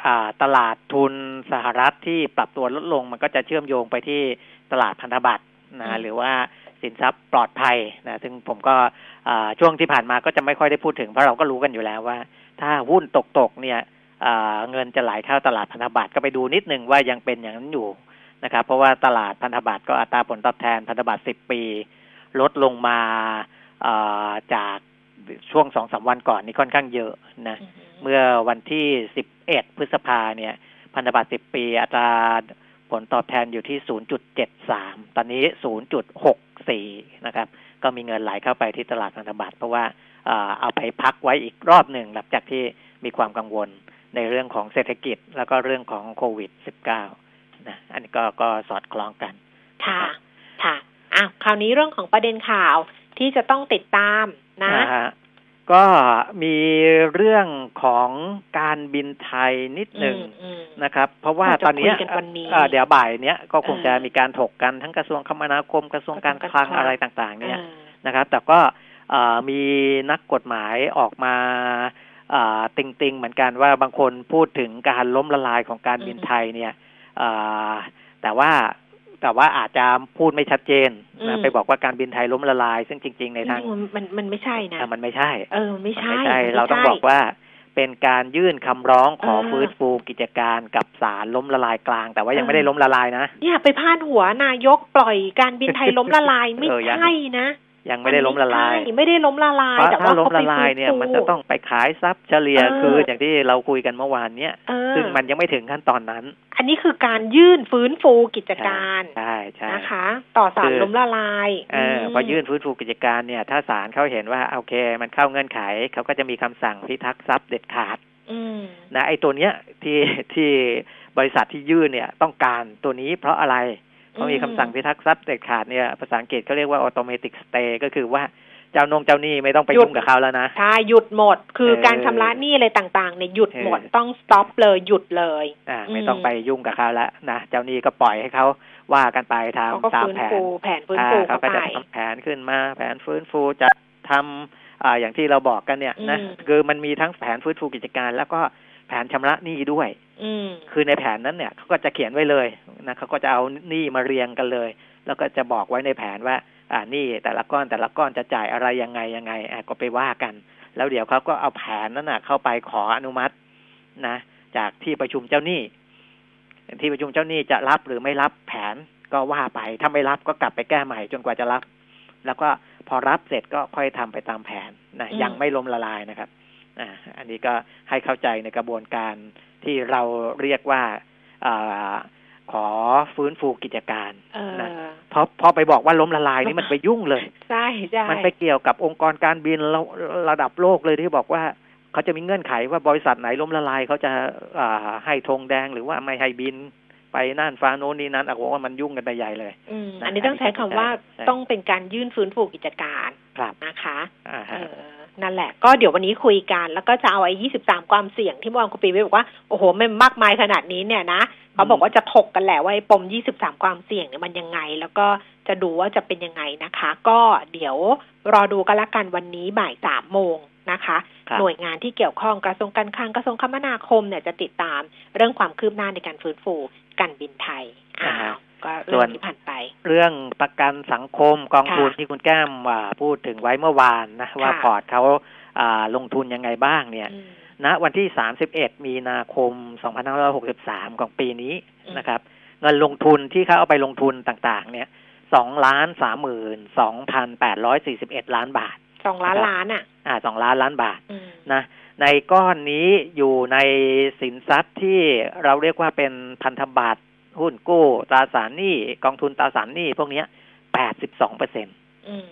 [SPEAKER 2] อาตลาดทุนสหรัฐที่ปรับตัวลดลง มันก็จะเชื่อมโยงไปที่ตลาดพันธบัตร
[SPEAKER 1] อื
[SPEAKER 2] นะ
[SPEAKER 1] ม
[SPEAKER 2] หรือว่าสินทรัพย์ปลอดภัยนะซึ่งผมก็อ่าช่วงที่ผ่านมาก็จะไม่ค่อยได้พูดถึง เพราะเราก็รู้กันอยู่แล้วว่า ถ้าหุ้นตกตกๆเนี่ยอ่าเงินจะไหลเข้าตลาดพันธบัตรก็ไปดูนิดนึงว่ายังเป็นอย่างนั้นอยู่ นะครับ เพราะว่าตลาดพันธบัตรก็อัตราผลตอบแทนพันธบัตรสิบปี ลดลงมาอ่าจากช่วงสองสามวันก่อนนี่ค่อนข้างเยอะนะเมื่อวันที่11พฤษภาเนี่ย พันธบัตร10ปี อัตราผลตอบแทนอยู่ที่0.73ตอนนี้0.64นะครับ ก็มีเงินไหลเข้าไปที่ตลาดพันธบัตรเพราะว่าเอ่อเอาไปพักไว้อีกรอบหนึ่งหลังจากที่มีความกังวลในเรื่องของเศรษฐกิจแล้วก็เรื่องของโควิด -19 นะอันนี้ก็ก็สอดคล้องกัน
[SPEAKER 1] ค่ะ ค่ะอะคราวนี้เรื่องของประเด็นข่าวที่จะต้องติดตามนะ
[SPEAKER 2] นะฮะก็มีเรื่องของการบินไทยนิดหนึ่ง
[SPEAKER 1] อืมอืม
[SPEAKER 2] นะครับ เพราะว่า
[SPEAKER 1] เราจะ
[SPEAKER 2] ตอนเนี้ย
[SPEAKER 1] คุยกันวันนี้
[SPEAKER 2] เอ่อเดี๋ยวบ่ายเนี้ยก็คง
[SPEAKER 1] เออ
[SPEAKER 2] จะมีการถกกันทั้งกระทรวงคมนาคมกระทรวงการคลัง
[SPEAKER 1] กระทรวงการคลัง
[SPEAKER 2] อะไรต่างๆ เนี่ย
[SPEAKER 1] เออ
[SPEAKER 2] นะครับ แต่ก็เอ่อมีนักกฎหมายออกมาเอ่อติงติงๆ เหมือนกันว่าบางคนพูดถึงการล้มละลายของการบินไทยเนี่ยเอ่อ แต่ว่าแต่ว่าอาจจะพูดไม่ชัดเจน
[SPEAKER 1] อื
[SPEAKER 2] นะ
[SPEAKER 1] ม
[SPEAKER 2] ไปบอกว่าการบินไทยล้มละลาย ซึ่งจริง ๆ ใน
[SPEAKER 1] จ
[SPEAKER 2] ทาง
[SPEAKER 1] ริงๆมันมันมันไม่ใช่นะ
[SPEAKER 2] อะมันไม่ใช่
[SPEAKER 1] เออไม่ใช่
[SPEAKER 2] มันไม่ใช่
[SPEAKER 1] มันไม่
[SPEAKER 2] เราต้อง
[SPEAKER 1] ใช่
[SPEAKER 2] บอกว่าเป็นการยื่นคำร้องขอ
[SPEAKER 1] เออ
[SPEAKER 2] ฟื้นฟูกิจการกับศาลล้มละลายกลาง แต่ว่ายัง
[SPEAKER 1] เออ
[SPEAKER 2] ไม่ได้ล้มละลายนะ
[SPEAKER 1] เนี่ยไปพาดหัว นายกปล่อยการบินไทยล้มละลายไม่
[SPEAKER 2] เออยัง
[SPEAKER 1] ใช่นะ
[SPEAKER 2] ยังไม่ได้ล้มละลาย
[SPEAKER 1] นไม่ใช่ไม่ได้ล้มละลาย
[SPEAKER 2] เพราะ
[SPEAKER 1] แต่
[SPEAKER 2] ถ้า
[SPEAKER 1] ว่า
[SPEAKER 2] ล้ม
[SPEAKER 1] เขาไป
[SPEAKER 2] ละลายเนี่ย
[SPEAKER 1] ฟื้ฟู
[SPEAKER 2] มันจะต้องไปขายทรัพย์เฉลี่ย
[SPEAKER 1] เออ
[SPEAKER 2] คืออย่างที่เราคุยกันเมื่อวานเนี้ย
[SPEAKER 1] เออ
[SPEAKER 2] ซึ่งมันยังไม่ถึงขั้นตอนนั้น
[SPEAKER 1] อันนี้คือการยื่นฟื้นฟูกิจการ
[SPEAKER 2] ใช่ใช่
[SPEAKER 1] นะคะ ต่อสาร
[SPEAKER 2] คือ
[SPEAKER 1] ล้มละลาย
[SPEAKER 2] เออพอยื่นฟื้นฟูกิจการเนี่ย ถ้าศาลเขาเห็นว่าโอเค มันเข้าเงื่อนไขเขาก็จะมีคำสั่งพิทักษ์ทรัพย์เด็ดขาด
[SPEAKER 1] อืม
[SPEAKER 2] นะไอ้ตัวเนี้ยที่ที่บริษัทที่ยื่นเนี่ย ต้องการตัวนี้เพราะอะไร เขามีคำสั่งพิทักษ์ทรัพย์เด็ดขาดเนี่ยภาษาอังกฤษเขาเรียกว่า automatic stay ก็คือว่าเจ้านงเจ้าหนี้ไม่ต้องไป
[SPEAKER 1] หยุด
[SPEAKER 2] ยุ่งกับเขาแล้วนะ
[SPEAKER 1] ใช่หยุดหมดคือ
[SPEAKER 2] เออ
[SPEAKER 1] การชำระหนี้อะไรต่างๆเนี่ยหยุดหมด
[SPEAKER 2] เออ
[SPEAKER 1] ต้องสต็อปเลยหยุดเลย
[SPEAKER 2] อ่า
[SPEAKER 1] อืม
[SPEAKER 2] ไม่ต้องไปยุ่งกับเขาแล้วนะเจ้าหนี้ก็ปล่อยให้เขาว่ากันไปตาม
[SPEAKER 1] เขาก็
[SPEAKER 2] ตาม
[SPEAKER 1] ฟื้น
[SPEAKER 2] แผน
[SPEAKER 1] ฟูแผนฟื้น
[SPEAKER 2] อ่า
[SPEAKER 1] ฟู
[SPEAKER 2] เขา
[SPEAKER 1] เข้า
[SPEAKER 2] ก็
[SPEAKER 1] ไป
[SPEAKER 2] จะทำแผนขึ้นมา แผนฟื้นฟูจะทำอ่าอย่างที่เราบอกกันเนี่ยนะ
[SPEAKER 1] อืม
[SPEAKER 2] คือมันมีทั้งแผนฟื้นฟูกิจการ แล้วก็แผนชำระหนี้ด้วย
[SPEAKER 1] อืม
[SPEAKER 2] คือในแผนนั้นเนี่ยเขาก็จะเขียนไว้เลยนะเขาก็จะเอาหนี้มาเรียงกันเลย แล้วก็จะบอกไว้ในแผนว่า อ่าหนี้แต่ละก้อนแต่ละก้อนจะจ่ายอะไรยังไงยังไงอะก็ไปว่ากัน แล้วเดี๋ยวเขาก็เอาแผนนั้นน่ะ เข้าไปขออนุมัตินะ จากที่ประชุมเจ้าหนี้ ที่ประชุมเจ้าหนี้จะรับหรือไม่รับแผนก็ว่าไปถ้าไม่รับก็กลับไปแก้ใหม่จนกว่าจะรับ แล้วก็พอรับเสร็จก็ค่อยทำไปตามแผนนะ
[SPEAKER 1] อืม
[SPEAKER 2] ยังไม่ล้มละลายนะครับอ่าอันนี้ก็ให้เข้าใจในกระบวนการ ที่เราเรียกว่าอาขอฟื้นฟูกิจการ
[SPEAKER 1] เออ
[SPEAKER 2] นะเพราะพอไปบอกว่าล้มละลายนี่มันไปยุ่งเลย
[SPEAKER 1] ใช่ใช่
[SPEAKER 2] มันไปเกี่ยวกับองค์กรการบินระระดับโลกเลยที่บอกว่าเขาจะมีเงื่อนไขว่าบริษัทไหนล้มละลายเขาจะอ่าให้ธงแดงหรือว่าไม่ให้บินไปน่านฟ้าโน้นนี่นั้นอะผมว่ามันยุ่งกันไปใหญ่เลย
[SPEAKER 1] อืม
[SPEAKER 2] นะ
[SPEAKER 1] อันนี้ต้องใช้คำว่า
[SPEAKER 2] ใช่
[SPEAKER 1] ต้องเป็นการยื่นฟื้นฟูกิจการ
[SPEAKER 2] ครับ
[SPEAKER 1] นะคะ
[SPEAKER 2] อ่า
[SPEAKER 1] เอ
[SPEAKER 2] ฮะ
[SPEAKER 1] อ นั่นแหละ ก็เดี๋ยววันนี้คุยกัน แล้วก็จะเอาไอ้ยี่สิบสามความเสี่ยงที่เมื่อวานคุณปีไว้บอกว่า โอ้โห มันมากมายขนาดนี้เนี่ยนะเขาบอกว่าจะถกกันแหละว่าไอ้ปมยี่สิบสามความเสี่ยงเนี่ยมันยังไง แล้วก็จะดูว่าจะเป็นยังไงนะคะ ก็เดี๋ยวรอดูกันละกันวันนี้บ่ายสามโมงนะคะ
[SPEAKER 2] ครับ
[SPEAKER 1] หน่วยงานที่เกี่ยวข้องกระทรวงการคลังกระทรวงคมนาคมเนี่ยจะติดตามเรื่องความคืบหน้าในการฟื้นฟูการบินไทยอ้า
[SPEAKER 2] อ่าฮะ
[SPEAKER 1] ว ก็
[SPEAKER 2] ส่
[SPEAKER 1] เรื่
[SPEAKER 2] ว
[SPEAKER 1] อนงนี้ผ่านไป
[SPEAKER 2] เรื่องประกันสังคมกองทุน
[SPEAKER 1] ค่ะ
[SPEAKER 2] ที่คุณแก้มอ่าพูดถึงไว้เมื่อวานนะว่า
[SPEAKER 1] ค่ะ
[SPEAKER 2] พอร์ตเขาอ่าลงทุนยังไงบ้างเนี่ย
[SPEAKER 1] อืม
[SPEAKER 2] ณวันที่ 31 มีนาคม 2563 ของปีนี้
[SPEAKER 1] อืม
[SPEAKER 2] นะครับ เงินลงทุนที่เขาเอาไปลงทุนต่างๆ เนี่ย2ล้าน32,841ล้านบาท
[SPEAKER 1] สองล้าน
[SPEAKER 2] นะครับ
[SPEAKER 1] ล้านอะ
[SPEAKER 2] อ่า2ล้านล้านบาท
[SPEAKER 1] อืม
[SPEAKER 2] นะในก้อนนี้อยู่ในสินทรัพย์ที่เราเรียกว่าเป็นพันธบัตร หุ้นกู้ตราสารหนี้กองทุนตราสารหนี้พวกเนี้ย82เปอร์เซ็นต
[SPEAKER 1] อืม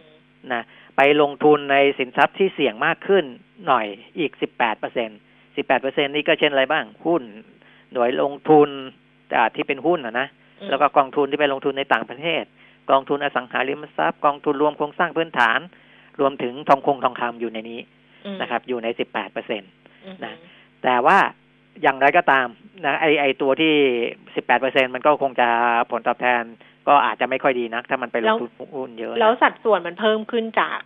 [SPEAKER 2] นะไปลงทุนในสินทรัพย์ที่เสี่ยงมากขึ้นหน่อยอีก18เปอร์เซ็นสิบแปดเปอร์เซ็นนี่ก็เช่นอะไรบ้าง หุ้นหน่วยลงทุนอ่าที่เป็นหุ้นนะนะ
[SPEAKER 1] อืม
[SPEAKER 2] แล้วก็กองทุนที่ไปลงทุนในต่างประเทศ กองทุนอสังหาริมทรัพย์ กองทุนรวมโครงสร้างพื้นฐาน รวมถึงทองคงทองคำอยู่ในนี้
[SPEAKER 1] อืม
[SPEAKER 2] นะครับ อยู่ใน18เปอร์เซ็น
[SPEAKER 1] อืม
[SPEAKER 2] นะแต่ว่า อย่างไรก็ตามนะไอไอตัวที่18เปอร์เซ็นมันก็คงจะผลตอบแทน ก็อาจจะไม่ค่อยดีนัก ถ้ามันไปลงทุนหุ้นเยอะนะ
[SPEAKER 1] แล้วสัดส่วนมันเพิ่มขึ้นจาก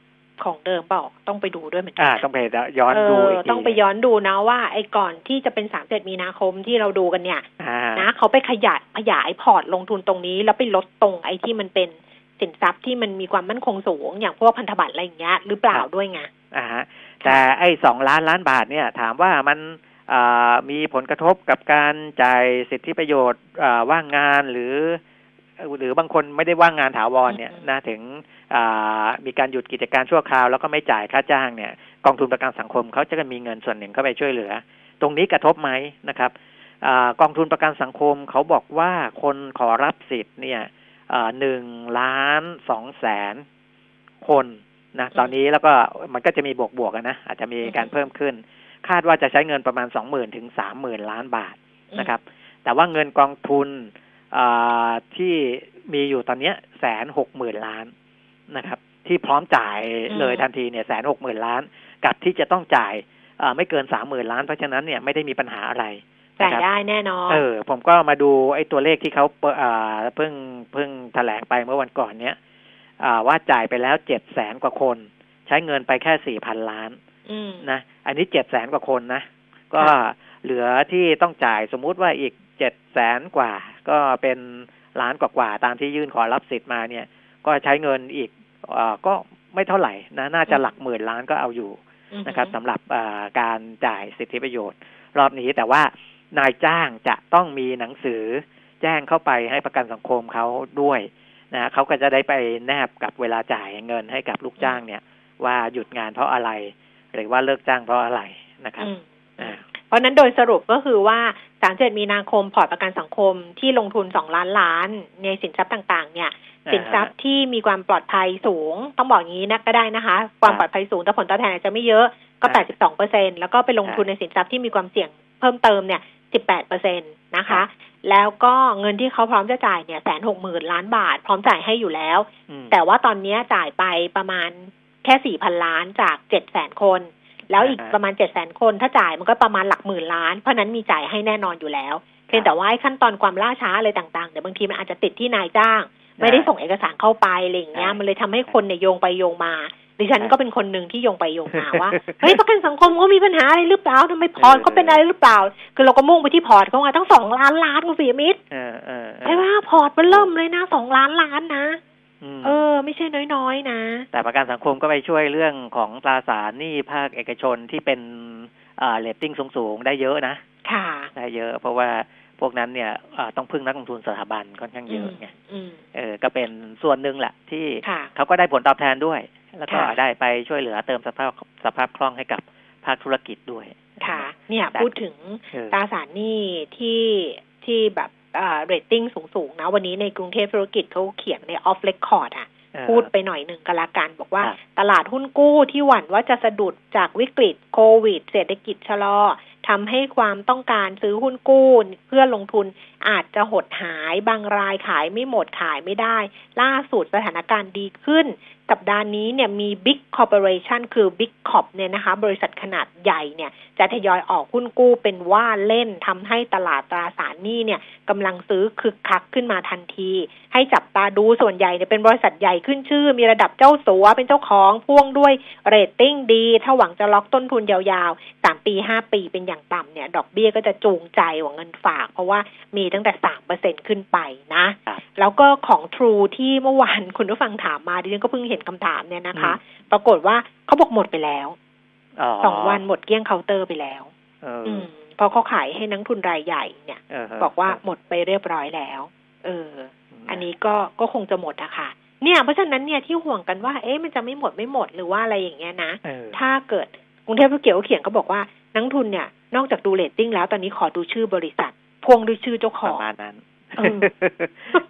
[SPEAKER 1] ของเดิมเปล่าต้องไปดูด้วยเหมือนกั
[SPEAKER 2] อ่า
[SPEAKER 1] นะ
[SPEAKER 2] ต้องไปย้อน
[SPEAKER 1] เอ
[SPEAKER 2] ดู
[SPEAKER 1] อ
[SPEAKER 2] อีกที
[SPEAKER 1] ต้องไปย้อนดูนะว่า ไอ้ก่อนที่จะเป็นสามเจ็ดมีนาคมที่เราดูกันเนี่ย
[SPEAKER 2] อ่า
[SPEAKER 1] นะเขาไปขยายขยายพอร์ตลงทุนตรงนี้ แล้วไปลดตรงไอ้ที่มันเป็นสินทรัพย์ที่มันมีความมั่นคงสูง อย่างพวกพันธบัตรอะไรอย่างเงี้ยหรือเปล่าด้วยไง
[SPEAKER 2] อ่าฮะแต่ไอ้สองล้านล้านบาทเนี่ย ถามว่ามันอ่า มีผลกระทบกับการจ่ายสิทธิประโยชน์อ่าว่างงานหรือ หรือบางคนไม่ได้ว่างงานถาวรเนี่ย
[SPEAKER 1] อืม
[SPEAKER 2] นะถึงอ่ามีการหยุดกิจการชั่วคราวแล้วก็ไม่จ่ายค่าจ้างเนี่ย กองทุนประกันสังคมเขาจะมีเงินส่วนหนึ่งเข้าไปช่วยเหลือ ตรงนี้กระทบไหมนะครับอากองทุนประกันสังคมเขาบอกว่าคนขอรับสิทธิ์เนี่ยหนึ่งล้านสองแสนคนนะตอนนี้แล้วก็มันก็จะมีบวกบวกๆอะนะอาจจะมีการเพิ่มขึ้น คาดว่าจะใช้เงินประมาณสองหมื่นถึงสามหมื่นล้านบาทนะครับ แต่ว่าเงินกองทุนอ่าที่มีอยู่ตอนเนี้ยแสนหกหมื่นล้านนะครับ ที่พร้อมจ่ายเลยทันทีเนี่ยแสนหกหมื่นล้าน กับที่จะต้องจ่ายอ่าไม่เกินสามหมื่นล้านเพราะฉะนั้นเนี่ยไม่ได้มีปัญหาอะไร
[SPEAKER 1] จ่าย
[SPEAKER 2] นะครับ
[SPEAKER 1] ได้แน่นอน
[SPEAKER 2] เออ ผมก็มาดูไอ้ตัวเลขที่เขาเปิดอ่าเพิ่งเพิ่งแถลงไปเมื่อวันก่อนเนี้ยอ่าว่าจ่ายไปแล้วเจ็ดแสนกว่าคน ใช้เงินไปแค่สี่พันล้าน
[SPEAKER 1] อืม
[SPEAKER 2] นะอันนี้เจ็ดแสนกว่าคนนะ ก็
[SPEAKER 1] ค่ะ
[SPEAKER 2] เหลือที่ต้องจ่ายสมมุติว่าอีกเจ็ดแสนกว่า ก็เป็นล้านกว่าๆตามที่ยื่นขอรับสิทธิ์มาเนี่ย ก็ใช้เงินอีกเออก็ไม่เท่าไหร่นะน่าจะหลักหมื่นล้านก็เอาอยู่
[SPEAKER 1] อืม
[SPEAKER 2] นะครับสำหรับอ่าการจ่ายสิทธิประโยชน์ รอบนี้แต่ว่านายจ้างจะต้องมีหนังสือแจ้งเข้าไปให้ประกันสังคมเขาด้วยนะเขาก็จะได้ไปแนบกับเวลาจ่ายเงินให้กับลูกจ้างเนี่ย ว่าหยุดงานเพราะอะไร หรือว่าเลิกจ้างเพราะอะไรนะครับ
[SPEAKER 1] อืม
[SPEAKER 2] อ่า
[SPEAKER 1] เพราะฉะนั้นโดยสรุปก็คือว่าสามเจ็ดมีนาคมพอร์ตประกันสังคมที่ลงทุนสองล้านล้าน ในสินทรัพย์ต่างๆ เนี่ย สินทรัพย์ที่มีความปลอดภัยสูง ต้องบอกอย่างนี้นะก็ได้นะคะ ความปลอดภัยสูงแต่ผลตอบแทนอาจจะไม่เยอะก็
[SPEAKER 2] ครับ
[SPEAKER 1] 82เปอร์เซ็นแล้วก็ไปลงทุนในสินทรัพย์ที่มีความเสี่ยงเพิ่มเติมเนี่ย 18เปอร์เซ็นนะ
[SPEAKER 2] ครั
[SPEAKER 1] คะ
[SPEAKER 2] บ
[SPEAKER 1] แล้วก็เงินที่เขาพร้อมจะจ่ายเนี่ยแสนหกหมื่นล้านบาท พร้อมจ่ายให้อยู่แล้ว
[SPEAKER 2] อืม
[SPEAKER 1] แต่ว่าตอนนี้จ่ายไปประมาณ แค่สี่พันล้านจากเจ็ดแสนคน แล้วอีก
[SPEAKER 2] อ่าฮะ
[SPEAKER 1] ประมาณเจ็ดแสนคนถ้าจ่ายมันก็ประมาณหลักหมื่นล้าน เพราะฉะนั้นมีจ่ายให้แน่นอนอยู่แล้วเพียงแต่ว่าไอ้ขั้นตอนความล่าช้าอะไรต่างๆเดี๋ยวบางทีมันอาจจะติดที่นายจ้าง ไม่ได้ส่งเอกสารเข้าไปอะไรอย่างเงี้ย
[SPEAKER 2] ใช่
[SPEAKER 1] มันเลยทำให้คนเนี่ยโยงไปโยงมาดิฉัน
[SPEAKER 2] ใช่
[SPEAKER 1] ก็เป็นคนหนึ่งที่โยงไปโยงมาว่าเฮ้ยประกันสังคมเขามีปัญหาอะไรหรือเปล่าทำไมพอร์ตเขาเป็นอะไรหรือเปล่า คือเราก็มุ่งไปที่พอร์ตเขาไงตั้งสองล้านล้านคุณปิยมิตร
[SPEAKER 2] เออเออเอ
[SPEAKER 1] ไอ้
[SPEAKER 2] อ
[SPEAKER 1] ว่าพอร์ตมันเริ่มเลยนะสองล้านล้านนะ
[SPEAKER 2] ม
[SPEAKER 1] เออ ไม่ใช่น้อยๆนะ
[SPEAKER 2] แต่ประกันสังคมก็ไปช่วยเรื่องของตราสารหนี้ภาคเอกชนที่เป็นอ่าเรตติ้งสูงๆ ได้เยอะนะ
[SPEAKER 1] ค่ะ
[SPEAKER 2] ได้เยอะ เพราะว่าพวกนั้นเนี่ยอ่าต้องพึ่งนักลงทุนสถาบันค่อนข้างเยอะไง
[SPEAKER 1] อืม
[SPEAKER 2] เออ ก็เป็นส่วนหนึ่งแหละที่
[SPEAKER 1] ค่ะ
[SPEAKER 2] เขาก็ได้ผลตอบแทนด้วย แล้วก็
[SPEAKER 1] ค่ะ
[SPEAKER 2] ได้ไปช่วยเหลือเติมสภาพสภาพคล่องให้กับภาคธุรกิจด้วย
[SPEAKER 1] ค่ะ เนี่ย
[SPEAKER 2] แต่
[SPEAKER 1] พูดถึง
[SPEAKER 2] เออ
[SPEAKER 1] ตราสารหนี้ที่ที่แบบอ่า เรตติ้งสูงๆ นะ วันนี้ในกรุงเทพธุรกิจเขาเขียนใน off record อะ
[SPEAKER 2] เออ
[SPEAKER 1] พูดไปหน่อยหนึ่งก็แล้วกันบอกว่า
[SPEAKER 2] ครับ
[SPEAKER 1] ตลาดหุ้นกู้ที่หวั่นว่าจะสะดุดจากวิกฤตโควิด เศรษฐกิจชะลอทำให้ความต้องการซื้อหุ้นกู้เพื่อลงทุนอาจจะหดหายบางรายขายไม่หมดขายไม่ได้ ล่าสุดสถานการณ์ดีขึ้น สัปดาห์นี้เนี่ยมี Big Corporation คือ Big Corp เนี่ยนะคะ บริษัทขนาดใหญ่เนี่ย จะทยอยออกหุ้นกู้เป็นว่าเล่นทำให้ตลาดตราสารหนี้เนี่ยกำลังซื้อคึกคักขึ้นมาทันที ให้จับตาดูส่วนใหญ่เนี่ยเป็นบริษัทใหญ่ขึ้นชื่อ มีระดับเจ้าสัวเป็นเจ้าของพ่วงด้วยเรตติ้งดี ถ้าหวังจะล็อกต้นทุนยาวๆสามปีห้าปีเป็นอย่างต่ำเนี่ย ดอกเบี้ยก็จะจูงใจกว่าเงินฝาก เพราะว่ามีตั้งแต่สามเปอร์เซ็นขึ้นไปนะ แล้วก็ของ True ที่เมื่อวานคุณผู้ฟังถามมาดิฉันก็เพิ่งเห็นคำถามเนี่ยนะคะ ปรากฏว่าเขาบอกหมดไปแล้วสองวันหมดเกลี้ยงเคาน์เตอร์ไปแล้ว
[SPEAKER 2] เออ
[SPEAKER 1] อืมเพราะเขาขายให้นักทุนรายใหญ่เนี่ย
[SPEAKER 2] เออ
[SPEAKER 1] บอกว่าหมดไปเรียบร้อยแล้ว เออ อันนี้ก็ก็คงจะหมดอะค่ะเนี่ยเพราะฉะนั้นเนี่ยที่ห่วงกันว่าเอ๊ะมันจะไม่หมดไม่หมดหรือว่าอะไรอย่างเงี้ยนะ
[SPEAKER 2] เออ
[SPEAKER 1] ถ้าเกิดกรุงเทพธุรกิจเขาเขียนก็บอกว่านักทุนเนี่ย นอกจากดูเรตติ้งแล้วตอนนี้ขอดูชื่อบริษัทพ่วงด้วยชื่อเจ้าของ
[SPEAKER 2] ป
[SPEAKER 1] อ
[SPEAKER 2] ระ
[SPEAKER 1] ง
[SPEAKER 2] มาณนั้น
[SPEAKER 1] เออ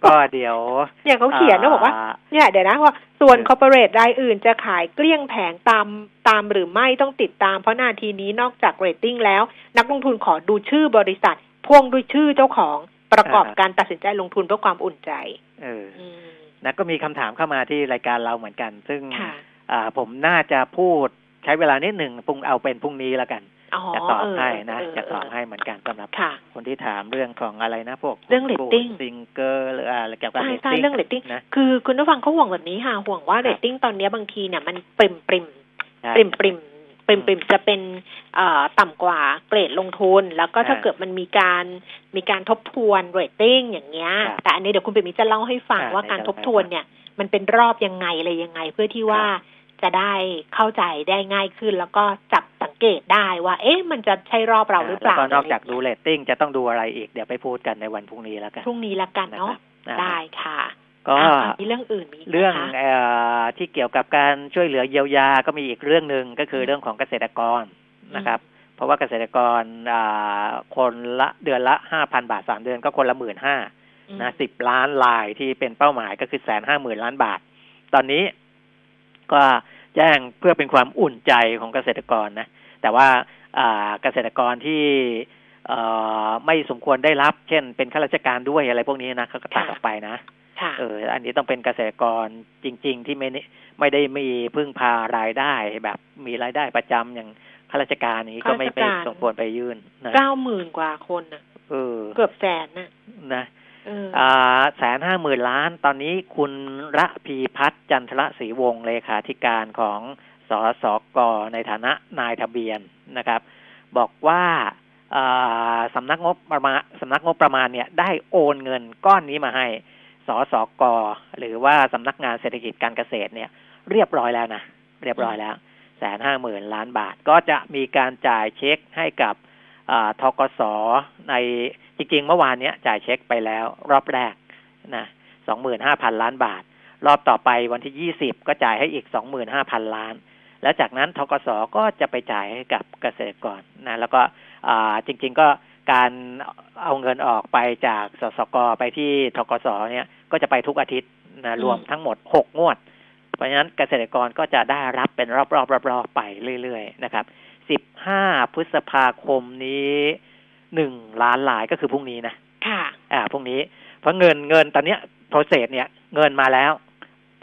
[SPEAKER 2] ก็เดี๋ยว
[SPEAKER 1] เนี่ยเขาเขียนนะบอกว่าเนี่ยเดี๋ยวนะว่าส่วน corporate รายอื่นจะขายเกลี้ยงแผงตามตามหรือไม่ต้องติดตาม เพราะนาทีนี้นอกจากเรตติ้งแล้ว นักลงทุนขอดูชื่อบริษัทพ่วงด้วยชื่อเจ้าของประกอบ
[SPEAKER 2] อ่า
[SPEAKER 1] การตัดสินใจลงทุนเพื่อความอุ่นใจ
[SPEAKER 2] เออ
[SPEAKER 1] อืม
[SPEAKER 2] นะก็มีคำถามเข้ามาที่รายการเราเหมือนกัน ซึ่ง
[SPEAKER 1] ค่ะ
[SPEAKER 2] อ่าผมน่าจะพูดใช้เวลานิดหนึ่งปรุงเอาเป็นพรุ่งนี้แล้วกัน
[SPEAKER 1] อ๋อ
[SPEAKER 2] จะตอบ
[SPEAKER 1] เออ
[SPEAKER 2] ให้นะ
[SPEAKER 1] เออ
[SPEAKER 2] จะตอบ
[SPEAKER 1] เออ
[SPEAKER 2] ให้เหมือนกันสำหรับ
[SPEAKER 1] ค่ะ
[SPEAKER 2] คนที่ถามเรื่องของอะไรนะพวก
[SPEAKER 1] เรื่อง rating
[SPEAKER 2] ซิงเกอร์หรืออะไรเกี่ยวกับ
[SPEAKER 1] ใช่
[SPEAKER 2] เรต
[SPEAKER 1] ใช่
[SPEAKER 2] ติ้ง
[SPEAKER 1] เรื่องเรตติ้ง
[SPEAKER 2] นะ
[SPEAKER 1] คือคุณผู้ฟังเขาห่วงแบบนี้ค่ะห่วงว่า
[SPEAKER 2] ครับ
[SPEAKER 1] เรตติ้งตอนนี้บางทีเนี่ยมันปริ่มปริ่ม
[SPEAKER 2] ใช่
[SPEAKER 1] ปริ่มปริ่มปริ่มปริ่มจะเป็นเอ่อต่ำกว่าเกรดลงทุน แล้วก็ถ้า
[SPEAKER 2] อ่า
[SPEAKER 1] เกิดมันมีการมีการทบทวนเรตติ้งอย่างเงี้ย
[SPEAKER 2] ครับ
[SPEAKER 1] แต่อันนี้เดี๋ยวคุณเปรมิตจะเล่าให้ฟัง
[SPEAKER 2] อ่า
[SPEAKER 1] ว่าการ
[SPEAKER 2] เดี๋ยว
[SPEAKER 1] ทบทวนเนี่ย มันเป็นรอบยังไงอะไรยังไงเพื่อที่ว่าจะได้เข้าใจได้ง่ายขึ้น แล้วก็จับ สังเกตได้ว่า เอ๊ะมันจะใช่รอบเราหรือเป
[SPEAKER 2] แล้ว
[SPEAKER 1] ล่า
[SPEAKER 2] ก็นอกจากดูเรตติ้งจะต้องดูอะไรอีกเดี๋ยวไปพูดกันในวันพรุ่งนี้แล้วกัน
[SPEAKER 1] พรุ่งนี้ละกัน
[SPEAKER 2] นะค
[SPEAKER 1] เนาะ
[SPEAKER 2] รับอ่า
[SPEAKER 1] ได้ค่ะ
[SPEAKER 2] ก็
[SPEAKER 1] อะมีเรื่องอื่นมีกไหม
[SPEAKER 2] เรื่อง
[SPEAKER 1] คะ
[SPEAKER 2] เออที่เกี่ยวกับการช่วยเหลือเยียวยาก็มีอีกเรื่องหนึ่งก็คือเรื่องของเกษตรกรนะครับ เพราะว่าเกษตรกรอ่าคนละเดือนละห้าพันบาทสามเดือนก็คนละหมื่นห้า
[SPEAKER 1] อืม
[SPEAKER 2] นะสิบล้านลายที่เป็นเป้าหมายก็คือแสนห้าหมื่นล้านบาท ตอนนี้ก็ แจ้งเพื่อเป็นความอุ่นใจของเกษตรกรนะ แต่ว่าอ่าเกษตรกรที่เอ่อไม่สมควรได้รับ เช่น เป็นข้าราชการด้วยอะไรพวกนี้นะเขาก็ตัดออกไปนะ
[SPEAKER 1] ค่ะ
[SPEAKER 2] เออ อันนี้ต้องเป็นเกษตรกรจริง ๆ ที่ไม่ได้ไม่ได้มีพึ่งพารายได้แบบ มีรายได้ประจำอย่างข้าราชการนี้ก็ไม่
[SPEAKER 1] ข้าราช
[SPEAKER 2] ไม่
[SPEAKER 1] การ
[SPEAKER 2] สมควรไปยื่นนะ
[SPEAKER 1] เก้าหมื่นกว่าคนน่ะ
[SPEAKER 2] เออ
[SPEAKER 1] เกือบแสนน่ะ
[SPEAKER 2] นะ
[SPEAKER 1] เออ
[SPEAKER 2] อ่า แสนห้าหมื่นล้าน ตอนนี้คุณระพีพัฒน์จันทรศรีวงศ์เลขาธิการของสสกในฐานะนายทะเบียนนะครับ บอกว่าสำนักงบประมาณสำนักงบประมาณเนี่ยได้โอนเงินก้อนนี้มาให้สสกหรือว่าสำนักงานเศรษฐกิจการเกษตรเนี่ย เรียบร้อยแล้วนะเรียบร้อยแล้วแสนห้าหมื่นล้านบาท ก็จะมีการจ่ายเช็คให้กับทกสใน จริงๆ เมื่อวานเนี้ยจ่ายเช็คไปแล้ว รอบแรกนะสองหมื่นห้าพันล้านบาท รอบต่อไปวันที่ยี่สิบก็จ่ายให้อีกสองหมื่นห้าพันล้าน แล้วจากนั้นทกสก็จะไปจ่ายให้กับเกษตรกรนะแล้วก็อ่าจริง ๆก็การเอาเงินออกไปจากสสกไปที่ทกสเนี่ยก็จะไปทุกอาทิตย์นะรวมทั้งหมดหกงวด เพราะฉะนั้นเกษตรกรก็จะได้รับเป็นรอบๆรอบๆไปเรื่อยๆนะครับ15พฤษภาคมนี้ หนึ่งล้านลายก็คือพรุ่งนี้นะ
[SPEAKER 1] ค่ะ
[SPEAKER 2] อ่าพรุ่งนี้ เพราะเงินเงินตอนเนี้ย process เนี่ย เงินมาแล้ว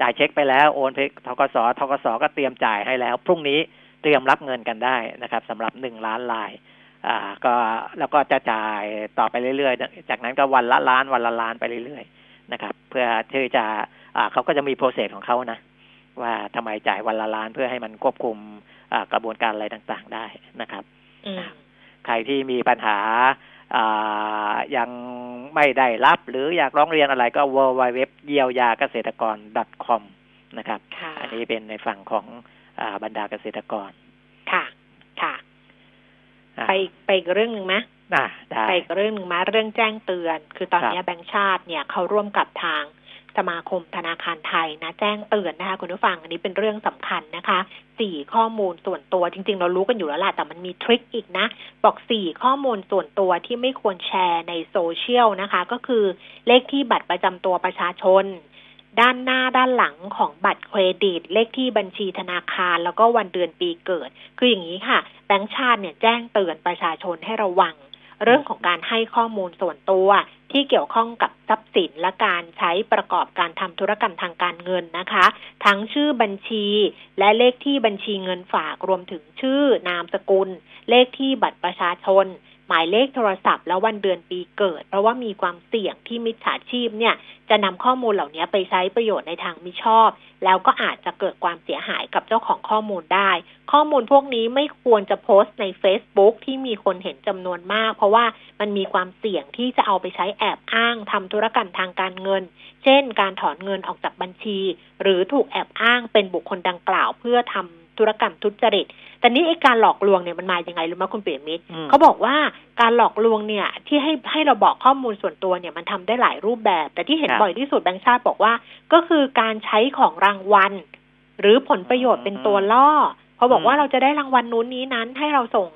[SPEAKER 2] จ่ายเช็คไปแล้วโอนไปธ.ก.ส. ธ.ก.ส.ก็เตรียมจ่ายให้แล้ว พรุ่งนี้เตรียมรับเงินกันได้นะครับสำหรับหนึ่งล้านราย อ่า ก็แล้วก็จะจ่ายต่อไปเรื่อยๆ จากนั้นก็วันละล้านวันละล้านไปเรื่อยๆนะครับ เพื่อที่จะอ่าเขาก็จะมี process ของเขานะว่าทำไมจ่ายวันละล้านเพื่อให้มันควบคุมอ่ากระบวนการอะไรต่างๆได้นะครับ
[SPEAKER 1] อืม
[SPEAKER 2] ใครที่มีปัญหาอ่ายังไม่ได้รับหรืออยากร้องเรียนอะไรก็ w w w เยียวยาเกษตรกร .com นะครับ
[SPEAKER 1] ค่ะ
[SPEAKER 2] อันนี้เป็นในฝั่งของอาบรรดาเกษตรกร
[SPEAKER 1] ค่ะค่ะ
[SPEAKER 2] อะ
[SPEAKER 1] ไปไปอีกเรื่องหนึ่งไหม
[SPEAKER 2] อะได้
[SPEAKER 1] ไปอีกเรื่องหนึ่งมาเรื่องแจ้งเตือน คือตอนนี้แบงก์ชาติเนี่ยเขาร่วมกับทาง สมาคมธนาคารไทยนะ แจ้งเตือนนะคะคุณผู้ฟังอันนี้เป็นเรื่องสำคัญนะคะสี่ข้อมูลส่วนตัวจริง ๆ เรารู้กันอยู่แล้วแหละแต่มันมีทริคอีกนะ บอกสี่ข้อมูลส่วนตัวที่ไม่ควรแชร์ในโซเชียลนะคะ ก็คือเลขที่บัตรประจำตัวประชาชน ด้านหน้าด้านหลังของบัตรเครดิต เลขที่บัญชีธนาคารแล้วก็วันเดือนปีเกิด คืออย่างนี้ค่ะแบงก์ชาติเนี่ยแจ้งเตือนประชาชนให้ระวัง เรื่องของการให้ข้อมูลส่วนตัว ที่เกี่ยวข้องกับทรัพย์สินและการใช้ประกอบการทำธุรกรรมทางการเงินนะคะ ทั้งชื่อบัญชี และเลขที่บัญชีเงินฝากรวมถึงชื่อนามสกุล เลขที่บัตรประชาชน มายเลขโทรศัพท์ และวันเดือนปีเกิด เพราะว่ามีความเสี่ยงที่มิจฉาชีพเนี่ยจะนำข้อมูลเหล่านี้ไปใช้ประโยชน์ในทางมิชอบ แล้วก็อาจจะเกิดความเสียหายกับเจ้าของข้อมูลได้ ข้อมูลพวกนี้ไม่ควรจะโพสต์ใน Facebook ที่มีคนเห็นจำนวนมาก เพราะว่ามันมีความเสี่ยงที่จะเอาไปใช้แอบอ้างทำธุรกรรมทางการเงิน เช่น การถอนเงินออกจากบัญชี หรือถูกแอบอ้างเป็นบุคคลดังกล่าวเพื่อทำ ธุรกรรมทุจริต แต่นี่ไอ้การหลอกลวงเนี่ยมันมาอย่างไงรู้ไหมคุณเปียมิตร
[SPEAKER 2] อืม
[SPEAKER 1] เขาบอกว่าการหลอกลวงเนี่ยที่ให้ให้เราบอกข้อมูลส่วนตัวเนี่ยมันทำได้หลายรูปแบบ แต่ที่เห็น
[SPEAKER 2] ครับ
[SPEAKER 1] บ่อยที่สุดแบงค์ชาติบอกว่า ก็คือการใช้ของรางวัล หรือผลประโยชน์เป็นตัวล่อเขาบอกว่า
[SPEAKER 2] อืม
[SPEAKER 1] เราจะได้รางวัลนู้นนี้นั้น ให้เราส่ง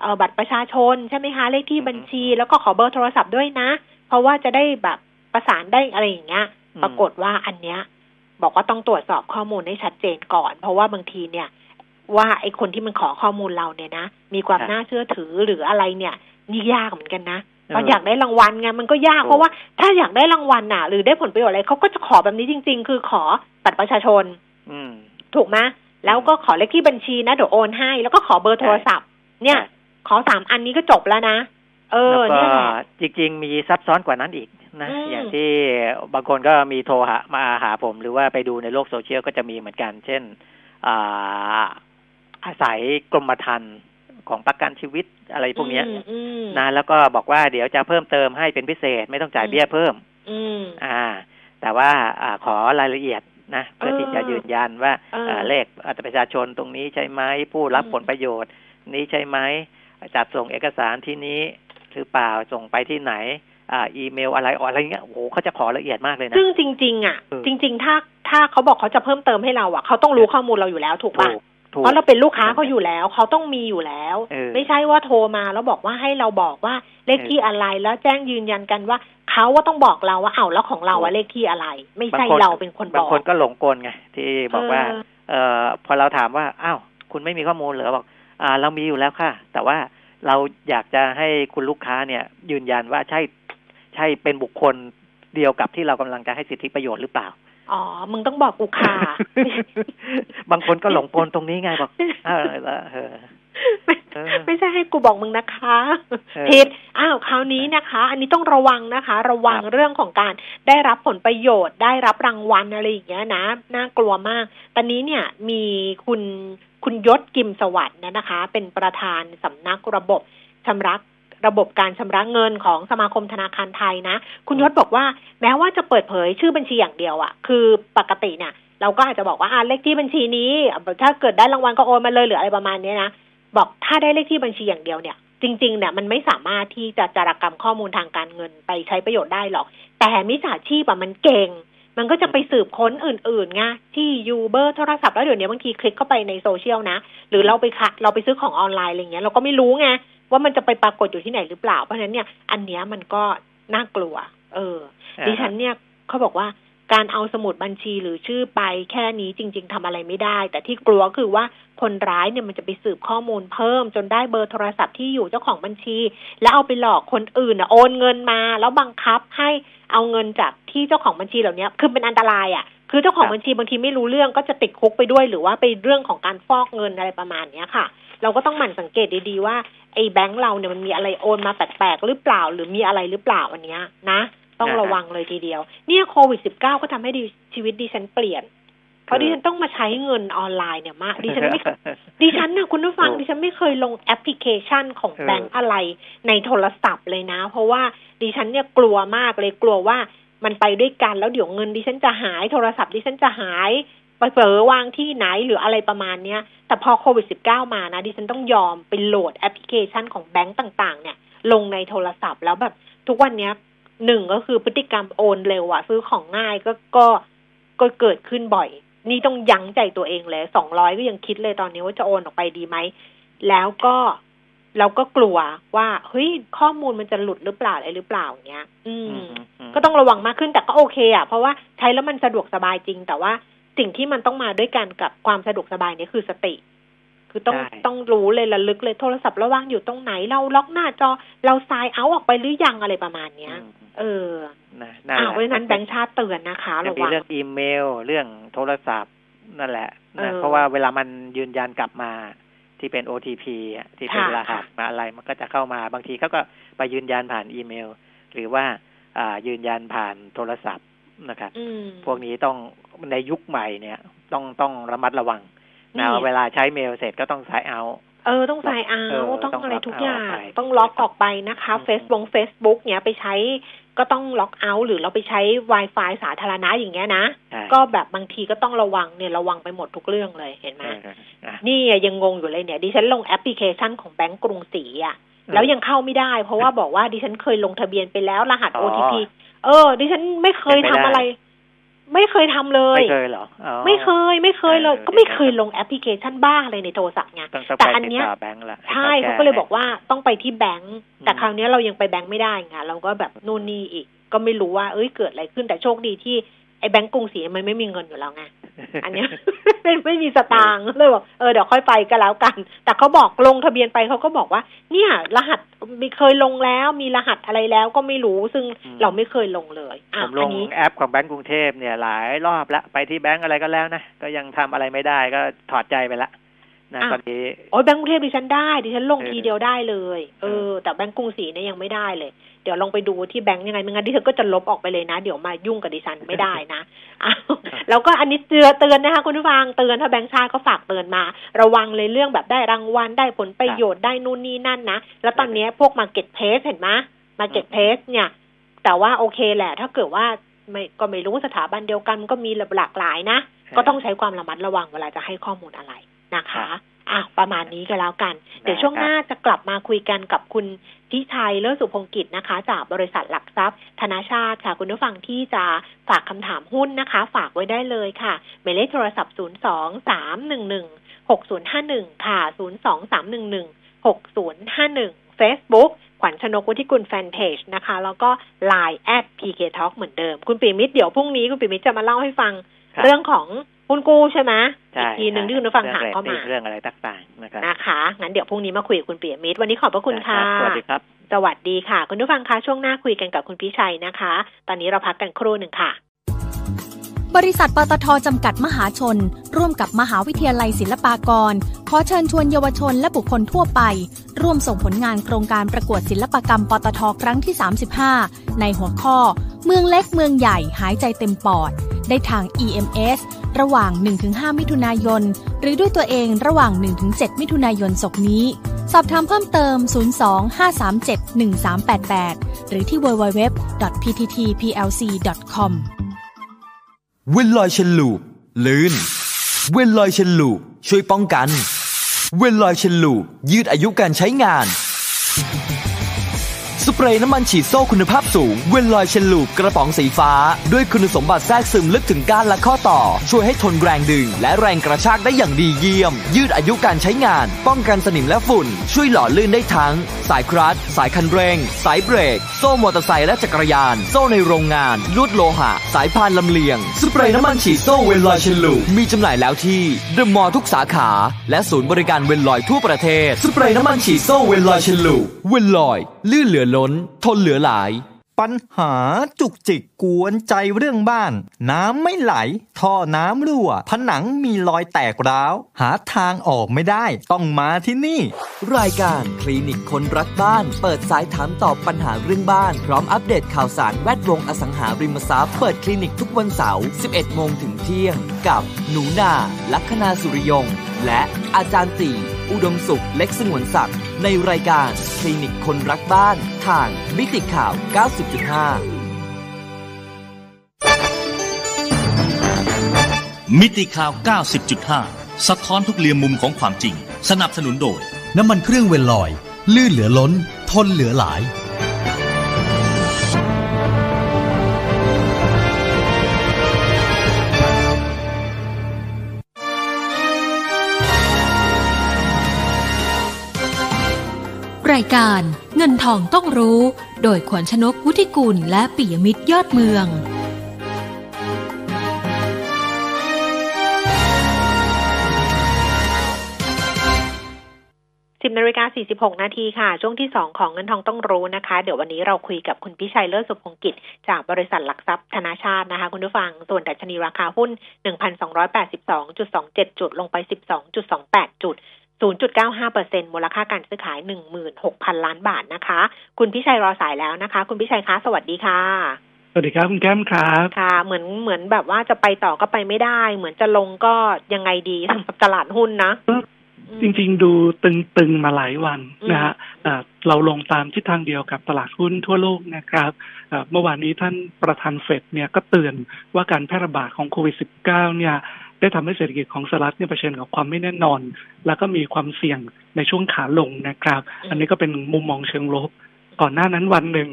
[SPEAKER 1] เอ่อบัตรประชาชนใช่ไหมคะเลขที่บัญชี แล้วก็ขอเบอร์โทรศัพท์ด้วยนะ เพราะว่าจะได้แบบประสานได้อะไรอย่างเงี้ย
[SPEAKER 2] อืม
[SPEAKER 1] ปรากฏว่าอันเนี้ย บอกว่าต้องตรวจสอบข้อมูลให้ชัดเจนก่อน เพราะว่าบางทีเนี่ย ว่าไอ้คนที่มันขอข้อมูลเราเนี่ยนะมีความ
[SPEAKER 2] ครับ
[SPEAKER 1] น่าเชื่อถือหรืออะไรเนี่ย นี่ยากเหมือนกันนะ
[SPEAKER 2] เออ
[SPEAKER 1] เราอยากได้รางวัลไงมันก็ยาก
[SPEAKER 2] ถูก
[SPEAKER 1] เพราะว่าถ้าอยากได้รางวัลน่ะ หรือได้ผลประโยชน์อะไรเขาก็จะขอแบบนี้จริง ๆ คือขอบัตรประชาชน
[SPEAKER 2] อืม
[SPEAKER 1] ถูกไหมแล้วก็ขอเลขที่บัญชีนะเดี๋ยวโอนให้ แล้วก็ขอเบอร์โทรศัพท์ เนี่ย
[SPEAKER 2] ใช่
[SPEAKER 1] ขอสามอันนี้ก็จบแล้วนะ เออ
[SPEAKER 2] แล้วก็
[SPEAKER 1] เนี่ยแหละ
[SPEAKER 2] จริง ๆ มีซับซ้อนกว่านั้นอีก นะ
[SPEAKER 1] อืม
[SPEAKER 2] อย่างที่บางคนก็มีโทรหามาหาผม หรือว่าไปดูในโลกโซเชียลก็จะมีเหมือนกัน เช่นอ่าอาศัยกรมธรรม์ของประกันชีวิตอะไรพวกเนี้ย
[SPEAKER 1] อืมอืม
[SPEAKER 2] นะแล้วก็บอกว่าเดี๋ยวจะเพิ่มเติมให้เป็นพิเศษไม่ต้องจ่าย
[SPEAKER 1] อืม
[SPEAKER 2] เบี้ยเพิ่ม
[SPEAKER 1] อืม
[SPEAKER 2] อ่า แต่ว่าอ่าขอรายละเอียดนะเพื่อ
[SPEAKER 1] เออ
[SPEAKER 2] ที่จะยืนยันว่า
[SPEAKER 1] เออา
[SPEAKER 2] เลขอัตราประชาชนตรงนี้ใช่ไหมผู้รับ
[SPEAKER 1] อืม
[SPEAKER 2] ผลประโยชน์ นี้ใช่ไหมจัดส่งเอกสารที่นี้หรือเปล่าส่งไปที่ไหน อ่าอีเมลอะไรอะไรเงี้ยโอ้โหเขาจะขอละเอียดมากเลยนะ
[SPEAKER 1] ซึ่งจริง ๆ อะ
[SPEAKER 2] เออ
[SPEAKER 1] จริง ๆ ถ้าถ้าเขาบอกเขาจะเพิ่มเติมให้เราอะเขาต้องรู้ข้อมูลเราอยู่แล้วถูก
[SPEAKER 2] ถู
[SPEAKER 1] ป่ะ
[SPEAKER 2] กถูก
[SPEAKER 1] เพราะเราเป็นลูกค้าเขาอยู่แล้ว เขาต้องมีอยู่แล้ว
[SPEAKER 2] เออ
[SPEAKER 1] ไม่ใช่ว่าโทรมาแล้วบอกว่าให้เราบอกว่าเลขที่อะไรแล้วแจ้งยืนยันกันว่าเขาว่าต้องบอกเราว่าเอ้าแล้วของเราอะเลขที่อะไร ไม่ใช่
[SPEAKER 2] บางคน
[SPEAKER 1] เราเป็นคนบอก
[SPEAKER 2] บางคนก็หลงกลไงที่บอกว่า
[SPEAKER 1] เออ
[SPEAKER 2] เอ่อพอเราถามว่าอ้าวคุณไม่มีข้อมูลเหรอบอก อ่า เรามีอยู่แล้วค่ะ แต่ว่าเราอยากจะให้คุณลูกค้าเนี่ย ยืนยันว่าใช่ ใช่เป็นบุคคลเดียวกับที่เรากำลังจะให้สิทธิประโยชน์หรือเปล่า
[SPEAKER 1] อ๋อ มึงต้องบอกกูค่ะ
[SPEAKER 2] บางคนก็หลงกลตรงนี้ไงบอกเออเออเออ
[SPEAKER 1] ไม่
[SPEAKER 2] เออ
[SPEAKER 1] ไม่ใช่ให้กูบอกมึงนะคะ
[SPEAKER 2] เออ
[SPEAKER 1] ผิดอ้าวคราวนี้นะคะ อันนี้ต้องระวังนะคะ ระวัง
[SPEAKER 2] ครับ
[SPEAKER 1] เรื่องของการได้รับผลประโยชน์ ได้รับรางวัลอะไรอย่างเงี้ยนะน่ากลัวมาก ตอนนี้เนี่ยมีคุณคุณยศกิมสวัสดิ์เนยนะคะ เป็นประธานสำนักระบบชำระ ระบบการชำระเงินของสมาคมธนาคารไทยนะ คุณยศบอกว่าแม้ว่าจะเปิดเผยชื่อบัญชีอย่างเดียวอะคือปกติเนี่ยเราก็อาจจะบอกว่าอ่าเลขที่บัญชีนี้ ถ้าเกิดได้รางวัลก็โอนมาเลยหรืออะไรประมาณนี้นะบอกถ้าได้เลขที่บัญชีอย่างเดียวเนี่ยจริงๆเนี่ยมันไม่สามารถที่จะจารกรรมข้อมูลทางการเงินไปใช้ประโยชน์ได้หรอก แต่มิจฉาชีพอะมันเก่ง มันก็จะไปสืบค้นอื่นๆไงที่ยูเบอร์โทรศัพท์แล้วเดี๋ยวนี้บางทีคลิกเข้าไปในโซเชียลนะ หรือเราไปคะเราไปซื้อของออนไลน์อะไรเงี้ยเราก็ไม่รู้ไง ว่ามันจะไปปรากฏอยู่ที่ไหนหรือเปล่า เพราะฉะนั้นเนี่ยอันเนี้ยมันก็น่ากลัว เออ ดิฉันเนี่ยเขาบอกว่าการเอาสมุดบัญชีหรือชื่อไปแค่นี้จริง ๆทำอะไรไม่ได้ แต่ที่กลัวคือว่าคนร้ายเนี่ยมันจะไปสืบข้อมูลเพิ่ม จนได้เบอร์โทรศัพท์ที่อยู่เจ้าของบัญชี แล้วเอาไปหลอกคนอื่นน่ะโอนเงินมา แล้วบังคับให้เอาเงินจากที่เจ้าของบัญชีเหล่านี้คือเป็นอันตรายอะ คือเจ้าของบัญชีบางทีไม่รู้เรื่องก็จะติดคุกไปด้วย หรือว่าไปเรื่องของการฟอกเงินอะไรประมาณเนี้ยค่ะ เราก็ต้องหมั่นสังเกตดีๆว่าไอ้แบงก์เราเนี่ยมันมีอะไรโอนมาแปลกๆหรือเปล่า หรือมีอะไรหรือเปล่าอันเนี้ยนะ ต้อง
[SPEAKER 2] อ่าฮะ
[SPEAKER 1] ระวังเลยทีเดียว เนี่ยโควิดสิบเก้าก็ทำให้ดิชีวิตดิฉันเปลี่ยนเพราะดิฉันต้องมาใช้เงินออนไลน์เนี่ยมากดิฉันไม่ดิฉันนะคุณผู้ฟัง
[SPEAKER 2] ถูก
[SPEAKER 1] ดิฉันไม่เคยลงแอปพลิเคชันของ
[SPEAKER 2] เออ
[SPEAKER 1] แบงก์อะไรในโทรศัพท์เลยนะ เพราะว่าดิฉันเนี่ยกลัวมากเลยกลัวว่ามันไปด้วยกันแล้วเดี๋ยวเงินดิฉันจะหายโทรศัพท์ดิฉันจะหาย ไปเผลอวางที่ไหนหรืออะไรประมาณเนี้ย แต่พอโควิดสิบเก้ามานะดิฉันต้องยอมไปโหลดแอปพลิเคชันของแบงก์ต่างๆ เนี่ย ลงในโทรศัพท์แล้วแบบทุกวันเนี้ยหนึ่งก็คือพฤติกรรมโอนเร็วอะซื้อของง่ายก็ก็ก็เกิดขึ้นบ่อย นี่ต้องยั้งใจตัวเองเลยสองร้อยก็ยังคิดเลยตอนนี้ว่าจะโอนออกไปดีไหม แล้วก็เราก็กลัวว่าเฮ้ยข้อมูลมันจะหลุดหรือเปล่าอะไรหรือเปล่าอย่างเงี้ย อืม
[SPEAKER 2] อืมอืม
[SPEAKER 1] ก็ต้องระวังมากขึ้นแต่ก็โอเคอะเพราะว่าใช้แล้วมันสะดวกสบายจริง แต่ว่า สิ่งที่มันต้องมาด้วยกันกับความสะดวกสบายเนี่ยคือสติคคือต้อง
[SPEAKER 2] ใช่
[SPEAKER 1] ต้องรู้เลยระลึกเลยโทรศัพท์ระว่างอยู่ตรงไหน เราล็อกหน้าจอเราซายเอาออกไปหรือยังอะไรประมาณเนี้ย
[SPEAKER 2] อืม
[SPEAKER 1] เออ
[SPEAKER 2] นะนั่น
[SPEAKER 1] อ่า
[SPEAKER 2] แหละ
[SPEAKER 1] เพราะฉะนั้นแบงค์ชาติเตือนนะคะ
[SPEAKER 2] จะ
[SPEAKER 1] ระ
[SPEAKER 2] มี
[SPEAKER 1] วัง
[SPEAKER 2] เรื่องอีเมลเรื่องโทรศัพท์นั่นแหละ
[SPEAKER 1] เอ
[SPEAKER 2] นะ
[SPEAKER 1] อ
[SPEAKER 2] เพราะว่าเวลามันยืนยันกลับมาที่เป็น OTP อะที่เป็น
[SPEAKER 1] ค่ะ
[SPEAKER 2] รหัสมาอะไรมันก็จะเข้ามาบางทีเขาก็ไปยืนยันผ่านอีเมล หรือว่าอ่ายืนยันผ่านโทรศัพท์ นะครับ
[SPEAKER 1] อืม
[SPEAKER 2] พวกนี้ต้องในยุคใหม่เนี่ย ต้องต้องระมัดระวัง
[SPEAKER 1] นี่
[SPEAKER 2] นะเวลาใช้เมลเสร็จก็ต้องใช้เอา
[SPEAKER 1] เออต้องใส่เอา
[SPEAKER 2] เออ
[SPEAKER 1] ต้อง
[SPEAKER 2] ต้อง
[SPEAKER 1] อะไร
[SPEAKER 2] ล็อก
[SPEAKER 1] ทุกอย่าง
[SPEAKER 2] เอาออกไป
[SPEAKER 1] ต้องล็อกออกไปนะคะ
[SPEAKER 2] อืม
[SPEAKER 1] เฟซบุ๊กเฟซบุ๊กเนี้ยไปใช้ก็ต้อง log out หรือเราไปใช้ Wi-Fi สาธารณะอย่างเงี้ยนะ
[SPEAKER 2] ใช่
[SPEAKER 1] ก็แบบบางทีก็ต้องระวังเนี่ยระวังไปหมดทุกเรื่องเลยเห็นไหม
[SPEAKER 2] เอออะ
[SPEAKER 1] นี่ยังงงอยู่เลยเนี่ยดิฉันลงแอปพลิเคชันของแบงก์กรุงศรีอะแล้วยังเข้าไม่ได้ เพราะว่าบอกว่าดิฉันเคยลงทะเบียนไปแล้วรหัส
[SPEAKER 2] อ๋อ
[SPEAKER 1] OTP เออ ดิฉันไม่เคย
[SPEAKER 2] เป็น
[SPEAKER 1] ทำ
[SPEAKER 2] ไปได้
[SPEAKER 1] อะไร ไม่เคยทำเลย
[SPEAKER 2] ไม่เคยเหรออ๋อ
[SPEAKER 1] ไม่เคย ไม่เคยเลย
[SPEAKER 2] เออ
[SPEAKER 1] ก็ไม่เคยลงแอปพลิเคชันบ้าอะไรในโทรศัพท์ไง
[SPEAKER 2] ต้องต้อง
[SPEAKER 1] แต่
[SPEAKER 2] ไป
[SPEAKER 1] อัน
[SPEAKER 2] ติด
[SPEAKER 1] เนี้ย
[SPEAKER 2] ต่อแบงก์ละ
[SPEAKER 1] ใช่
[SPEAKER 2] ให้
[SPEAKER 1] เขา
[SPEAKER 2] แก็
[SPEAKER 1] เลยบอกว่าต้องไปที่แบงก์แต่
[SPEAKER 2] อืม
[SPEAKER 1] คราวเนี้ยเรายังไปแบงก์ไม่ได้ไงเราก็แบบนู่นนี่อีก ก็ไม่รู้ว่าเอ้ยเกิดอะไรขึ้นแต่โชคดีที่ ไอ้แบงก์กรุงศรีมันไม่มีเงินอยู่แล้วไงอันเนี้ยไม่ไม่มีสตางค์เลยบอกเออเดี๋ยวค่อยไปก็แล้วกัน แต่เขาบอกลงทะเบียนไปเขาก็บอกว่า เนี่ย รหัสมีเคยลงแล้วมีรหัสอะไรแล้วก็ไม่รู้ซึ่ง
[SPEAKER 2] อืม
[SPEAKER 1] เราไม่เคยลงเลยอะ
[SPEAKER 2] ผมล
[SPEAKER 1] อั
[SPEAKER 2] ง
[SPEAKER 1] นนี้
[SPEAKER 2] แอปของแบงก์กรุงเทพเนี่ยหลายรอบละไปที่แบงก์อะไรก็แล้วนะก็ยังทำอะไรไม่ได้ก็ถอดใจไปละนะ
[SPEAKER 1] อะ
[SPEAKER 2] ตอนนี้
[SPEAKER 1] โอ้ยแบงก์กรุงเทพดิฉันได้ดิฉันลง
[SPEAKER 2] เออ
[SPEAKER 1] ทีเดียวได้เลยเอ
[SPEAKER 2] เอ
[SPEAKER 1] อ
[SPEAKER 2] อ
[SPEAKER 1] แต่แบงก์กรุงศรีเนี่ยยังไม่ได้เลย เดี๋ยวลองไปดูที่แบงก์ยังไงไม่งั้นดิฉันก็จะลบออกไปเลยนะ เดี๋ยวมายุ่งกับดิฉันไม่ได้นะอ้าวแล้วก็อันนี้เตือนเตือนนะคะคุณผู้ฟังเตือนถ้าแบงค์ชาติก็ฝากเตือนมา ระวังเลยเรื่องแบบได้รางวัลได้ผลประโยชน์ได้นู่นนี่นั่นนะ แล้วตอนเนี้ยพวก marketplace เห็นไหม marketplace เนี่ย แต่ว่าโอเคแหละ ถ้าเกิดว่าไม่ก็ไม่รู้สถาบันเดียวกันมันก็มีหลากหลายนะ ก็ต้องใช้ความระมัดระวังเวลาจะให้ข้อมูลอะไรนะคะอะประมาณนี้ก็แล้วกัน เดี๋ยวช่วงหน้าจะกลับมาคุยกันกับคุณ ทิชัยเลิศสุพงกิจนะคะ จากบริษัทหลักทรัพย์ ธนาชาติค่ะ คุณผู้ฟังที่จะฝากคำถามหุ้นนะคะ ฝากไว้ได้เลยค่ะหมายเลขโทรศัพท์ 0 2 3 1 1 6 0 5 1 ค่ะ 0 2 3 1 1 6 0 5 1 Facebook ขวัญชนกวุฒิกุลแฟนเพจนะคะ แล้วก็ Line at PK Talk เหมือนเดิม คุณปิมิตรเดี๋ยวพรุ่งนี้คุณปิมิตรจะมาเล่าให้ฟัง
[SPEAKER 2] ครับ
[SPEAKER 1] เรื่องของ หุ้นกู้ใช่ไหม
[SPEAKER 2] ใช่
[SPEAKER 1] อีกทีหนึ่งที่คุณผู้ฟังถามเข้ามา
[SPEAKER 2] เรื่องอะไรต่างๆนะครับ
[SPEAKER 1] นะคะงั้นเดี๋ยวพรุ่งนี้มาคุยกับคุณปิยมิตรวันนี้ขอบพระคุณค่ะ
[SPEAKER 2] รับสวัสดีครับ
[SPEAKER 1] สวัสดีค่ะ คุณผู้ฟังคะช่วงหน้าคุยกันกับคุณพิชัยนะคะ ตอนนี้เราพักกันครู่หนึ่งค่ะ
[SPEAKER 3] บริษัทปตทจำกัดมหาชน ร่วมกับมหาวิทยาลัยศิลปากร ขอเชิญชวนเยาวชนและบุคคลทั่วไป ร่วมส่งผลงานโครงการประกวดศิลปกรรมปตทครั้งที่ 35 ในหัวข้อ เมืองเล็กเมืองใหญ่หายใจเต็มปอด ได้ทาง EMS ระหว่าง 1-5 มิถุนายน หรือด้วยตัวเองระหว่าง 1-7 มิถุนายนศกนี้ สอบถามเพิ่มเติม 02-537-1388 หรือที่ www.pttplc.com
[SPEAKER 4] เวนลอยเชนลูปลื่น เวนลอย Chain Lube ช่วยป้องกัน เวนลอย Chain Lube ยืดอายุการใช้งาน สเปรย์น้ำมันฉีดโซ่คุณภาพสูง เวนลอย Chain Lube กระป๋องสีฟ้า ด้วยคุณสมบัติแทรกซึมลึกถึงก้านและข้อต่อ ช่วยให้ทนแรงดึง และแรงกระชากได้อย่างดีเยี่ยม ยืดอายุการใช้งาน ป้องกันสนิมและฝุ่น ช่วยหล่อลื่นได้ทั้ง สายคลัตช์สายคันเร่ง สายเบรก โซ่มอเตอร์ไซค์และจักรยาน โซ่ในโรงงาน ลวดโลหะ สายพานลำเลียง สเปรย์น้ำมันฉีดโซ่เวนลอย Chain Lube มีจำหน่ายแล้วที่เดอะมอลล์ทุกสาขา และศูนย์บริการเวนลอยทั่วประเทศ สเปรย์น้ำมันฉีดโซ่เวนลอย Chain Lube เวนลอย ลื่นเหลือล้น ทนเหลือหลาย
[SPEAKER 5] ปัญหาจุกจิกกวนใจเรื่องบ้าน น้ำไม่ไหล ท่อน้ำรั่ว ผนังมีรอยแตกร้าว หาทางออกไม่ได้ ต้องมาที่นี่
[SPEAKER 4] รายการคลินิกคนรักบ้าน เปิดสายถามตอบปัญหาเรื่องบ้าน พร้อมอัปเดตข่าวสารแวดวงอสังหาริมทรัพย์ เปิดคลินิกทุกวันเสาร์ 11 โมงถึงเที่ยง กับหนูนาลัคนาสุริยง และอาจารย์ตี อุดมสุขเล็กสงวนศักดิ์ในรายการคลินิกคนรักบ้านทางมิติข่าว 90.5
[SPEAKER 6] มิติข่าว 90.5 สะท้อนทุกเรียมมุมของความจริง สนับสนุนโดย
[SPEAKER 7] น้ำมันเครื่องเวนลอย ลื่นเหลือล้น ทนเหลือหลาย
[SPEAKER 3] รายการเงินทองต้องรู้ โดยขวัญชนกวุฒิกุลและปิยมิตรยอดเมือง
[SPEAKER 1] ค10นาฬิกา46นาทีค่ะ ช่วงที่2ของเงินทองต้องรู้นะคะ เดี๋ยววันนี้เราคุยกับคุณพิชัยเลิศสุพงกิจ จากบริษัทหลักทรัพย์ธนาชาตินะคะ คุณผู้ฟัง ส่วนดัชนีราคาหุ้น1,282.27จุดลงไป12.28จุด 0.95%มูลค่าการซื้อขาย 16,000 ล้านบาทนะคะ คุณพิชัยรอสายแล้วนะคะ คุณพิชัยคะ สวัสดีค่ะ
[SPEAKER 8] สวัสดีครับ คุณแก้มครับ
[SPEAKER 1] ค่ะ เหมือนเหมือนแบบว่าจะไปต่อก็ไปไม่ได้ เหมือนจะลงก็ยังไงดีสำหรับตลาดหุ้นนะ
[SPEAKER 8] จริงๆ ดูตึงๆ มาหลายวัน
[SPEAKER 1] อืม
[SPEAKER 8] นะฮะเอ่อเราลงตามทิศทางเดียวกับตลาดหุ้นทั่วโลกนะครับเอ่อเมื่อวานนี้ท่านประธานเฟดเนี่ยก็เตือนว่าการแพร่ระบาดของโควิด -19 เนี่ย ได้ทำให้เศรษฐกิจของสหรัฐเนี่ยเผชิญกับความไม่แน่นอน แล้วก็มีความเสี่ยงในช่วงขาลงนะครับ อันนี้ก็เป็นมุมมองเชิงลบ ก่อนหน้านั้นวันหนึ่ง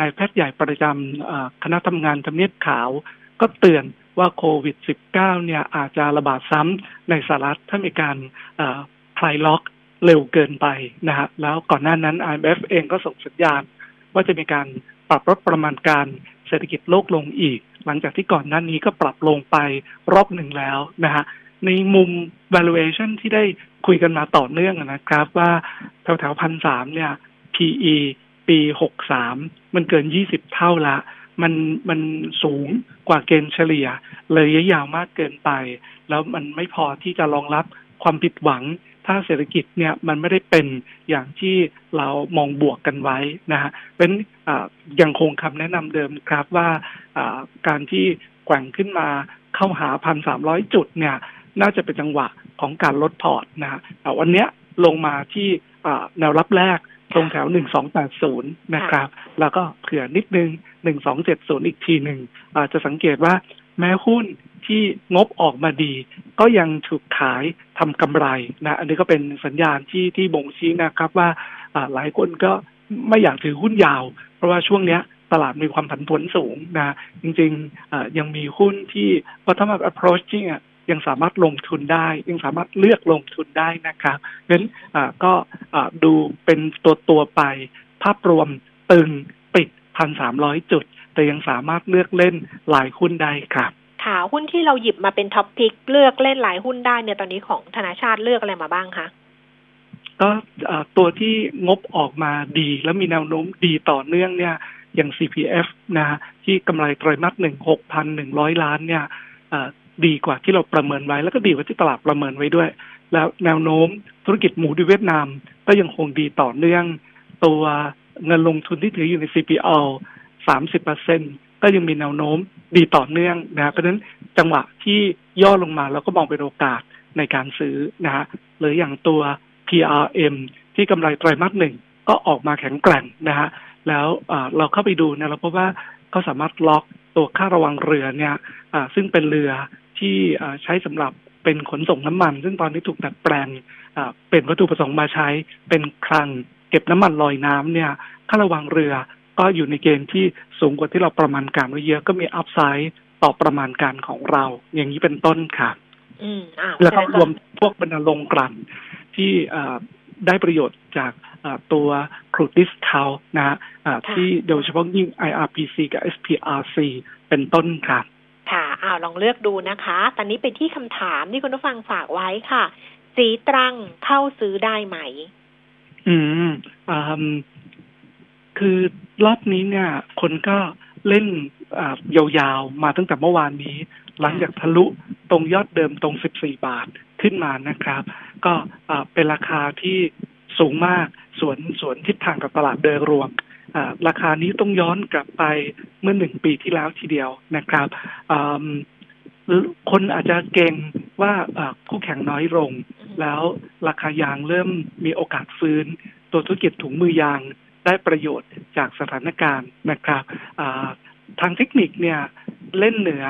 [SPEAKER 8] นายแพทย์ใหญ่ประจำคณะทำงานทำเนียบขาว ก็เตือนว่าโควิด -19 เนี่ยอาจจะระบาดซ้ำในสหรัฐถ้ามีการคลายล็อกเร็วเกินไปนะฮะแล้วก่อนหน้านั้น IMF เองก็ส่งสัญญาณ ว่าจะมีการปรับลดประมาณการเศรษฐกิจโลกลงอีก หลังจากที่ก่อนหน้านี้ก็ปรับลงไปรอบหนึ่งแล้วนะฮะในมุม valuation ที่ได้คุยกันมาต่อเนื่องนะครับว่าแถวๆพันสามเนี่ย PE ปีหกสามมันเกินยี่สิบเท่าละ มันมันสูงกว่าเกณฑ์เฉลี่ยเลยยะยาวมากเกินไป แล้วมันไม่พอที่จะรองรับความผิดหวัง ถ้าเศรษฐกิจเนี่ยมันไม่ได้เป็นอย่างที่เรามองบวกกันไว้นะฮะเป็นยังคงคำแนะนำเดิมครับว่าการที่แกว่งขึ้นมาเข้าหาพันสามร้อยจุดเนี่ย น่าจะเป็นจังหวะของการลดพอร์ตนะฮะวันเนี้ยลงมาที่แนวรับแรกตรงแถวหนึ่งสองแปดศูนย์นะครับ แล้วก็เผื่อนิดนึงหนึ่งสองเจ็ดศูนย์อีกทีหนึ่งอ่าจะสังเกตว่า แม้หุ้นที่งบออกมาดี ก็ยังถูกขายทำกำไรนะอันนี้ก็เป็นสัญญาณที่ที่บ่งชี้นะครับว่าหลายคนก็ไม่อยากถือหุ้นยาว เพราะว่าช่วงเนี้ยตลาดมีความผันผวนสูงนะ จริงๆยังมีหุ้นที่ bottom up approach จริงอะยังสามารถลงทุนได้ ยังสามารถเลือกลงทุนได้นะครับเพราะฉะนั้นก็ดูเป็นตัวตัวไป ภาพรวมตึงปิดพันสามร้อยจุด แต่ยังสามารถเลือกเล่นรายหุ้นได้ครับ
[SPEAKER 1] ค่ะหุ้นที่เราหยิบมาเป็น top pick เลือกเล่นรายหุ้นได้เนี่ยตอนนี้ของธนาชาติเลือกอะไรมาบ้างคะ
[SPEAKER 8] ก็เอ่อตัวที่งบออกมาดี แล้วมีแนวโน้มดีต่อเนื่องเนี่ยอย่าง CPF นะฮะที่กำไรไตรมาสหนึ่งหกพันหนึ่งร้อยล้านเนี่ยเอ่อดีกว่าที่เราประเมินไว้ แล้วก็ดีกว่าที่ตลาดประเมินไว้ด้วย แล้วแนวโน้มธุรกิจหมูที่เวียดนาม ก็ยังคงดีต่อเนื่อง ตัวเงินลงทุนที่ถืออยู่ใน CPO สามสิบเปอร์เซ็นก็ยังมีแนวโน้มดีต่อเนื่องนะเพราะฉะนั้นจังหวะที่ย่อลงมาเราก็มองเป็นโอกาสในการซื้อนะฮะหรืออย่างตัว PRM ที่กำไรไตรมาสหนึ่งก็ออกมาแข็งแกร่งนะฮะแล้วเราเข้าไปดูเนี่ยเราพบว่าเขาสามารถล็อกตัวค่าระวังเรือเนี่ยซึ่งเป็นเรือที่ใช้สำหรับเป็นขนส่งน้ำมัน ซึ่งตอนนี้ถูกดัดแปลงเป็นวัตถุประสงค์มาใช้เป็นคลังเก็บน้ำมันลอยน้ำเนี่ยค่าระวังเรือ ก็อยู่ในเกณฑ์ที่สูงกว่าที่เราประมาณการไว้เยอะก็มีอัพไซด์ต่อประมาณการของเรา อย่างนี้เป็นต้นค่ะ
[SPEAKER 1] อืมอ่า
[SPEAKER 8] แล้วก็
[SPEAKER 1] ฉะนั้น
[SPEAKER 8] รวมพวกบรรลงค์กลั่นที่เอ่อได้ประโยชน์จากเอ่อตัวครูดิสคาวนะฮะอ่าที่โดยเฉพาะยิ่ง IRPC กับ SPRC เป็นต้นครับ
[SPEAKER 1] ค่ะอ้าวลองเลือกดูนะคะ ตอนนี้ไปที่คำถามที่คุณผู้ฟังฝากไว้ค่ะ สีตรังเข้าซื้อได้ไหม
[SPEAKER 8] อืมอ่า คือรอบนี้เนี่ย คนก็เล่นยาวๆ มาตั้งแต่เมื่อวานนี้ หลังจากทะลุตรงยอดเดิมตรง 14 บาทขึ้นมานะครับ ก็เป็นราคาที่สูงมากสวนสวนทิศทางกับตลาดโดยรวมราคานี้ต้องย้อนกลับไปเมื่อหนึ่งปีที่แล้วทีเดียวนะครับคนอาจจะเก่งว่าคู่แข่งน้อยลง แล้วราคายางเริ่มมีโอกาสฟื้น ตัวธุรกิจถุงมือยาง ได้ประโยชน์จากสถานการณ์นะครับทางเทคนิคเนี่ยเล่นเหนือ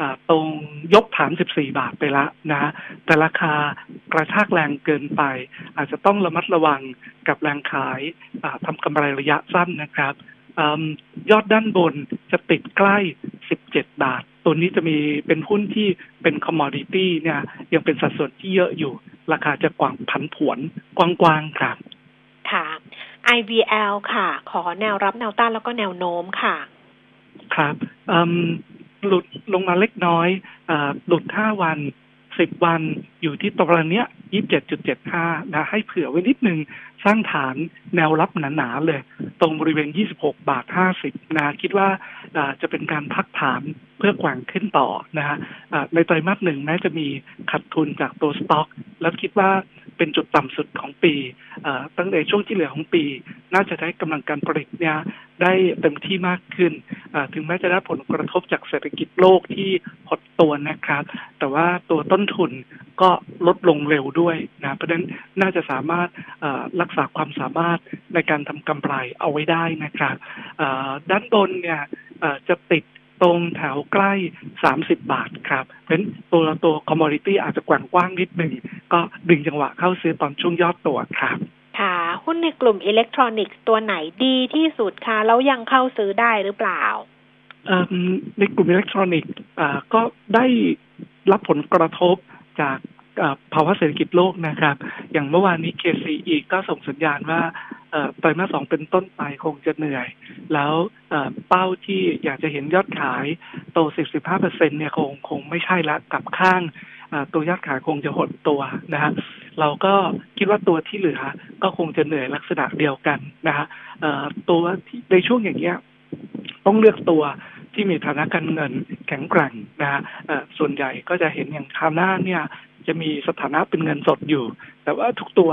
[SPEAKER 8] อตรงยกฐาน 14 บาทไปละนะ แต่ราคากระชากแรงเกินไป อาจจะต้องระมัดระวังกับแรงขายทำกำไรระยะสั้นนะครับอยอดด้านบนจะติดใกล้ 17 บาท ตัวนี้จะมีเป็นหุ้นที่เป็นคอมมอดิตี้เนี่ย ยังเป็นสัดส่วนที่เยอะอยู่ ราคาจะกว้างผันผวนกว้างๆครับ
[SPEAKER 1] ค่ะ IVL ค่ะ ขอแนวรับแนวต้านแล้วก็แนวโน้มค่ะ
[SPEAKER 8] ครับหลุดลงมาเล็กน้อยอหลุดห้าวันสิบวันอยู่ที่ตรงเนี้ย 27.75 นะ ให้เผื่อไว้นิดนึง สร้างฐานแนวรับหนาๆเลย ตรงบริเวณ 26 บาท 50 นะ คิดว่าจะเป็นการพักฐานเพื่อกว่งขึ้นต่อนะฮะในไตรมาสหนึ่งแม้จะมีขัดทุนจากตัวสต็อก แล้วคิดว่า เป็นจุดต่ำสุดของปีตั้งแต่ช่วงที่เหลือของปี น่าจะได้กำลังการผลิตเนี่ยได้เต็มที่มากขึ้น ถึงแม้จะได้ผลกระทบจากเศรษฐกิจโลกที่หดตัวนะครับ แต่ว่าตัวต้นทุนก็ลดลงเร็วด้วยนะเพราะฉะนั้นน่าจะสามารถรักษาความสามารถในการทำกำไรเอาไว้ได้นะครับด้านบนเนี่ยจะติด ตรงแถวใกล้ 30 บาทครับเพราะฉะนั้นตัวตัว commodity อาจจะกว้างกว้างนิดหนึ่ง ก็ดึงจังหวะเข้าซื้อตอนช่วงย่อตัวครับ
[SPEAKER 1] ค่ะ หุ้นในกลุ่มอิเล็กทรอนิกส์ตัวไหนดีที่สุดคะแล้วยังเข้าซื้อได้หรือเปล่า
[SPEAKER 8] ในกลุ่มอิเล็กทรอนิกส์ก็ได้รับผลกระทบจากภาวะเศรษฐกิจโลกนะครับ อย่างเมื่อวานนี้ KCE ก็ส่งสัญญาณว่า ไตรมาสสองเป็นต้นไปคงจะเหนื่อย แล้วเป้าที่อยากจะเห็นยอดขายโต 10-15เปอร์เซ็นเนี่ยคงคงไม่ใช่ละกลับข้างตัวยอดขายคงจะหดตัวนะฮะเราก็คิดว่าตัวที่เหลือก็คงจะเหนื่อยลักษณะเดียวกันนะฮะตัวที่ในช่วงอย่างเงี้ยต้องเลือกตัวที่มีฐานะการเงินแข็งแกร่งนะฮะส่วนใหญ่ก็จะเห็นอย่างคาหน่าเนี่ยจะมีสถานะเป็นเงินสดอยู่ แต่ว่าทุกตัว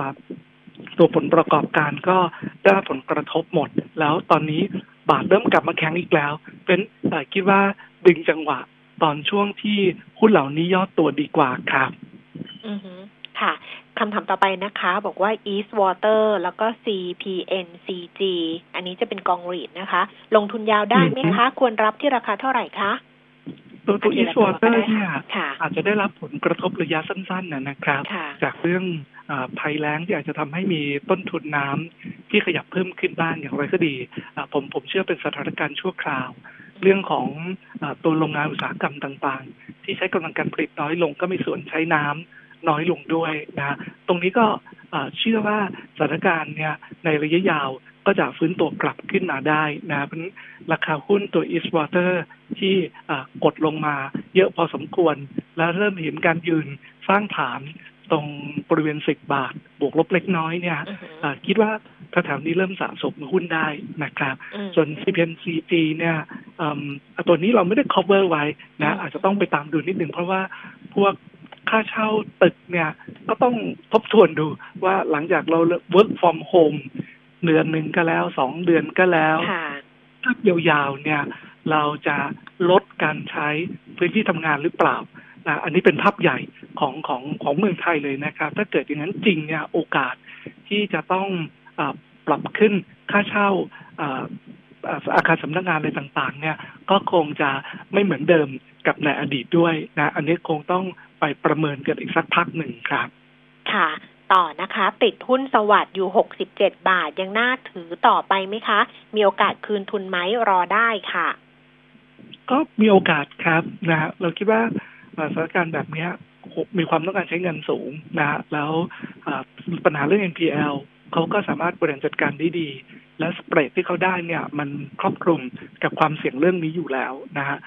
[SPEAKER 8] ตัวผลประกอบการก็ได้ผลกระทบหมด แล้วตอนนี้บาทเริ่มกลับมาแข็งอีกแล้ว เป็นคิดว่าดึงจังหวะตอนช่วงที่หุ้นเหล่านี้ย่อตัวดีกว่าครับ
[SPEAKER 1] อือค่ะคำถามต่อไปนะคะ บอกว่า East Water แล้วก็ CPNCG อันนี้จะเป็นกองรีดนะคะ ลงทุนยาวได้ไหมคะ ควรรับที่ราคาเท่าไหร่คะ
[SPEAKER 8] ตัวตัวอีสวอเตอร์เนี่ยอาจจะได้รับผลกระทบระยะสั้นๆนะครับ จากเรื่องภัยแล้งที่อาจจะทำให้มีต้นทุนน้ำที่ขยับเพิ่มขึ้นบ้างอย่างไรก็ดี ผมผมเชื่อเป็นสถานการณ์ชั่วคราว เรื่องของอตัวโรงงานอุตสาหกรรมต่างๆ ที่ใช้กำลังการผลิตน้อยลงก็มีส่วนใช้น้ำน้อยลงด้วยนะ ตรงนี้ก็เชื่อว่าสถานการณ์เนี่ยในระยะยาว ก็จะฟื้นตัวกลับขึ้นมาได้นะเพราะราคาหุ้นตัว East Water ที่กดลงมาเยอะพอสมควร แล้วเริ่มเห็นการยืนสร้างฐานตรงบริเวณสิบบาท บวกลบเล็กน้อยเนี่ยคิดว่าแถวนี้เริ่มสะสมหุ้นได้นะครับ ส่วน CPNCG เนี่ยตัวนี้เราไม่ได้ cover ไว้นะอาจจะต้องไปตามดูนิดหนึ่งเพราะว่าพวกค่าเช่าตึกเนี่ยก็ต้องทบทวนดูว่าหลังจากเรา work from home เดือนหนึ่งก็แล้วสองเดือนก็แล้วถ้ายาวๆเนี่ย เราจะลดการใช้พื้นที่ทำงานหรือเปล่านะอันนี้เป็นภาพใหญ่ของของของเมืองไทยเลยนะครับ ถ้าเกิดอย่างนั้นจริงเนี่ยโอกาสที่จะต้องอปรับขึ้นค่าเช่าอาคารสำนักงานอะไรต่างๆ เนี่ย ก็คงจะไม่เหมือนเดิมกับในอดีตด้วยนะ อันนี้คงต้องไปประเมินกันอีกสักพักหนึ่งครับ
[SPEAKER 1] ค่ะ ต่อนะคะ ติดหุ้นสวัสด์อยู่หกสิบเจ็ดบาท ยังน่าถือต่อไปไหมคะ มีโอกาสคืนทุนไหมรอได้ค่ะ
[SPEAKER 8] ก็มีโอกาสครับนะเราคิดว่าสถานการณ์แบบนี้มีความต้องการใช้เงินสูงนะแล้วปัญหาเรื่อง NPL เขาก็สามารถบริหารจัดการได้ดี และสเปรดที่เขาได้เนี่ย มันครอบคลุมกับความเสี่ยงเรื่องนี้อยู่แล้วนะฮะ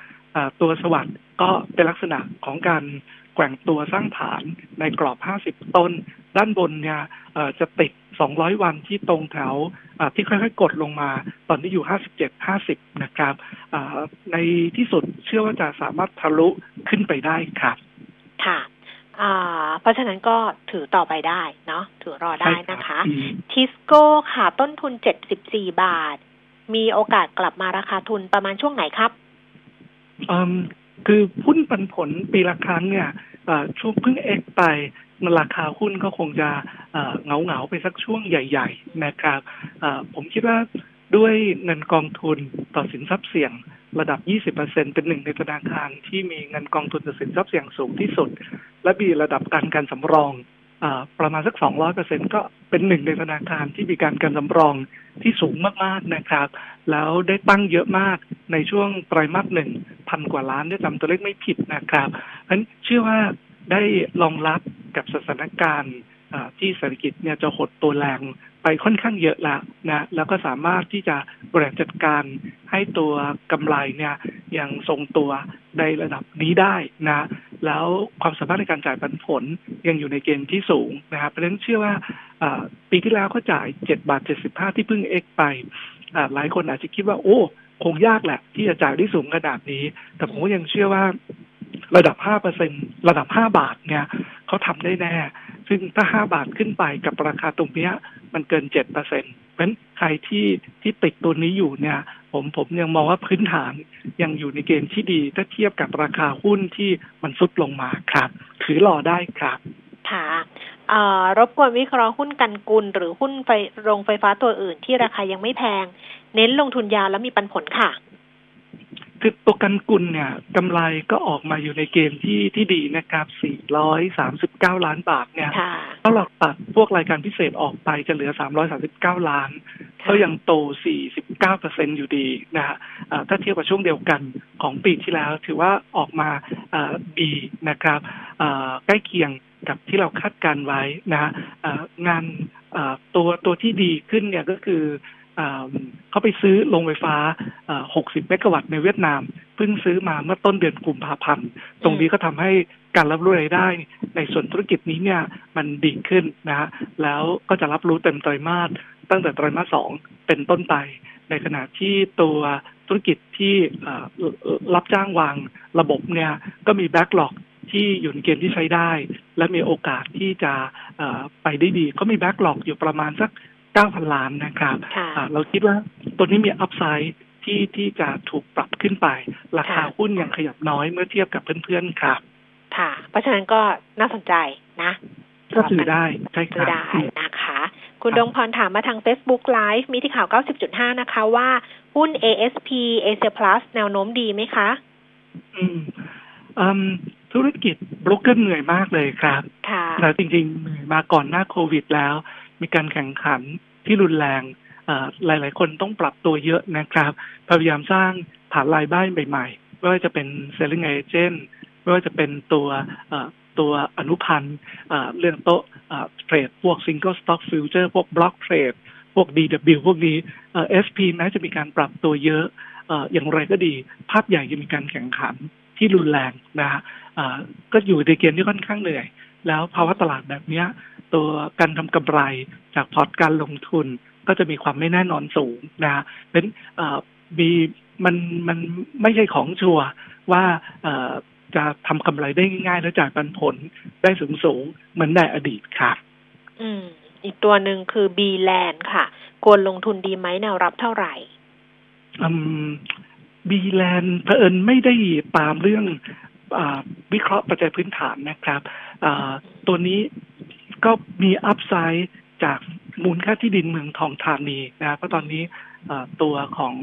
[SPEAKER 8] ตัวสวัสด์ก็เป็นลักษณะของการ แกว่งตัวสร้างฐานในกรอบ 50 ต้น ด้านบนเนี่ยจะติด 200 วันที่ตรงแถวที่ค่อยๆ กดลงมา ตอนนี้อยู่ 57 50 นะครับในที่สุดเชื่อว่าจะสามารถทะลุขึ้นไปได้ครับ
[SPEAKER 1] ค่ะเพราะฉะนั้นก็ถือต่อไปได้เนาะถือรอได้นะคะ ทิสโก้ค่ะต้นทุน 74 บาท มีโอกาสกลับมาราคาทุนประมาณช่วงไหนครับ
[SPEAKER 8] คือหุ้นปันผลปีละครั้งเนี่ยช่วงเพิ่งเอ็กไปราคาหุ้นก็คงจะเงาเงาไปสักช่วงใหญ่ ๆ นะครับผมคิดว่าด้วยเงินกองทุนต่อสินทรัพย์เสี่ยงระดับ 20%เป็นหนึ่งในธนาคารที่มีเงินกองทุนต่อสินทรัพย์เสี่ยงสูงที่สุด และมีระดับการการสำรอง ประมาณสัก 200%ก็เป็นหนึ่งในธนาคารที่มีการการสำรองที่สูงมากๆนะครับ แล้วได้ตั้งเยอะมากในช่วงไตรมาสหนึ่งพันกว่าล้านได้จำตัวเลขไม่ผิดนะครับฉะนั้นเชื่อว่าได้รองรับกับสถานการณ์ที่เศรษฐกิจเนี่ยจะหดตัวแรง ไปค่อนข้างเยอะแล้วนะแล้วก็สามารถที่จะบริหารจัดการให้ตัวกำไรเนี่ยยังทรงตัวในระดับนี้ได้นะแล้วความสามารถในการจ่ายปันผลยังอยู่ในเกณฑ์ที่สูงนะครับเพราะฉะนั้นเชื่อว่าปีที่แล้วก็จ่ายเจ็ดบาทเจ็ดสิบห้าที่เพิ่งเอ็กไปหลายคนอาจจะคิดว่าโอ้ คงยากแหละ ที่จะจ่ายได้สูงขนาดนี้ แต่ผมก็ยังเชื่อว่า ระดับห้าเปอร์เซ็นระดับห้าบาทเนี่ยเขาทำได้แน่ ซึ่งถ้าห้าบาทขึ้นไปกับราคาตรงนี้มันเกินเจ็ดเปอร์เซ็นต์เพราะฉะนั้นใครที่ที่ติดตัวนี้อยู่เนี่ย ผมผมยังมองว่าพื้นฐานยังอยู่ในเกณฑ์ที่ดี ถ้าเทียบกับราคาหุ้นที่มันซุดลงมาครับ ถือรอได้ครับ
[SPEAKER 1] ค่ะรบกวนวิเคราะห์หุ้นกันกุล หรือหุ้นไฟโรงไฟฟ้าตัวอื่นที่ราคายังไม่แพง เน้นลงทุนยาวแล้วมีปันผลค่ะ
[SPEAKER 8] คือตัวกันกุลเนี่ยกำไรก็ออกมาอยู่ในเกณฑ์ที่ที่ดีนะครับ 439 ล้านบาทเนี่ยถ้าเราตัดพวกรายการพิเศษออกไปจะเหลือ 339 ล้าน ก็ยังโต 49เปอร์เซ็นอยู่ดีนะฮะถ้าเทียบกับช่วงเดียวกันของปีที่แล้ว ถือว่าออกมาดีนะครับ ใกล้เคียงกับที่เราคาดการไว้นะฮะงานตัวตัวที่ดีขึ้นเนี่ยก็คือ เขาไปซื้อโรงไฟฟ้า 60 เมกะวัตต์ในเวียดนาม เพิ่งซื้อมาเมื่อต้นเดือนกุมภาพันธ์ ตรงนี้ก็ทำให้การรับรู้รายได้ ในส่วนธุรกิจนี้เนี่ยมันดีขึ้นนะฮะ แล้วก็จะรับรู้เต็มไตรมาสตั้งแต่ไตรมาสสองเป็นต้นไป ในขณะที่ตัวธุรกิจที่รับจ้างวางระบบเนี่ยก็มี backlog ที่อยู่ในเกณฑ์ที่ใช้ได้ และมีโอกาสที่จะไปได้ดีเขามี backlog อยู่ประมาณสัก เก้าพันล้านนะครับ เราคิดว่าตัวนี้มี upsideที่ที่จะถูกปรับขึ้นไป ราคาหุ้นยังขยับน้อยเมื่อเทียบกับเพื่อนๆครับ
[SPEAKER 1] ค่ะ เพราะฉะนั้นก็น่าสนใจนะ
[SPEAKER 8] ก็ซื้อได้ใช่ครับ
[SPEAKER 1] ได้นะคะ คุณดงพรถามมาทาง Facebook Live มีที่ข่าว 90.5 นะคะว่า หุ้น ASP Asia Plus แนวโน้มดีไหมคะ
[SPEAKER 8] อืมอืมธุรกิจบล็อกเกอร์เหนื่อยมากเลยครับ
[SPEAKER 1] ค่ะ
[SPEAKER 8] แต่จริงๆ เหนื่อยมาก่อนหน้าโควิดแล้ว มีการแข่งขันที่รุนแรงหลาย ๆ คนต้องปรับตัวเยอะนะครับ พยายามสร้างฐานรายได้ใหม่ ๆ ไม่ว่าจะเป็น selling agent ไม่ว่าจะเป็นตัวตัวอนุพันธ์เรื่องโต๊ะเทรดพวก single stock future พวก block trade พวก DW พวกนี้ SP แม้จะมีการปรับตัวเยอะอย่างไรก็ดี ภาพใหญ่จะมีการแข่งขันที่รุนแรงนะฮะก็อยู่ในเกณฑ์ที่ค่อนข้างเหนื่อย แล้วภาวะตลาดแบบนี้ตัวการทำกำไรจากพอร์ตการลงทุนก็จะมีความไม่แน่นอนสูงนะเป็นมีมันมันไม่ใช่ของชัวว่าจะทำกำไรได้ง่ายๆ แล้วจ่ายปันผลได้สูงสูงเหมือนในอดีตค่ะ
[SPEAKER 1] อืม อีกตัวหนึ่งคือบีแลนค่ะ ควรลงทุนดีไหมแนวรับเท่าไหร่
[SPEAKER 8] อืมบีแลนเผอิญไม่ได้ตามเรื่องอวิเคราะห์ปัจจัยพื้นฐานนะครับ ตัวนี้ก็มีอัพไซด์จากมูลค่าที่ดินเมืองทองธานีนะเพราะตอนนี้ตัวของ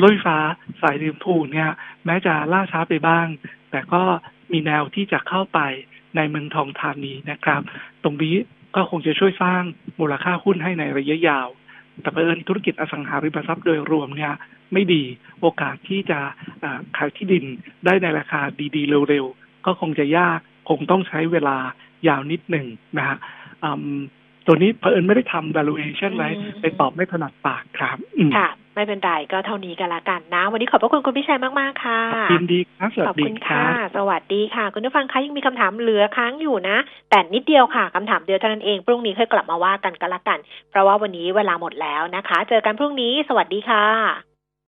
[SPEAKER 8] รถไฟฟ้าสายดิมพูเนี่ย แม้จะล่าช้าไปบ้าง แต่ก็มีแนวที่จะเข้าไปในเมืองทองธานีนะครับ ตรงนี้ก็คงจะช่วยสร้างมูลค่าหุ้นให้ในระยะยาว แต่เอิญธุรกิจอสังหาริมทรัพย์โดยรวมเนี่ย ไม่ดีโอกาสที่จะขายที่ดินได้ในราคาดีๆ เร็วๆ ก็คงจะยาก คงต้องใช้เวลายาวนิดหนึ่งนะฮะตัวนี้เผอิญไม่ได้ทำ valuation ไว้ไปตอบไม่ถนัดปากครับ
[SPEAKER 1] ค่ะ ไม่เป็นไรก็เท่านี้กันละกันนะ วันนี้ขอบพระคุณคุณพิชัยมาก ๆ ค่ะ
[SPEAKER 8] ยินดีครับ
[SPEAKER 1] สวัสดีค่ะ สวัสดีค่ะ คุณผู้ฟังคะยังมีคำถามเหลือค้างอยู่นะ แต่นิดเดียวค่ะคำถามเดียวเท่านั้นเอง พรุ่งนี้ค่อยกลับมาว่ากันกันละกัน เพราะว่าวันนี้เวลาหมดแล้วนะคะ เจอกันพรุ่งนี้ สวัสดีค่ะ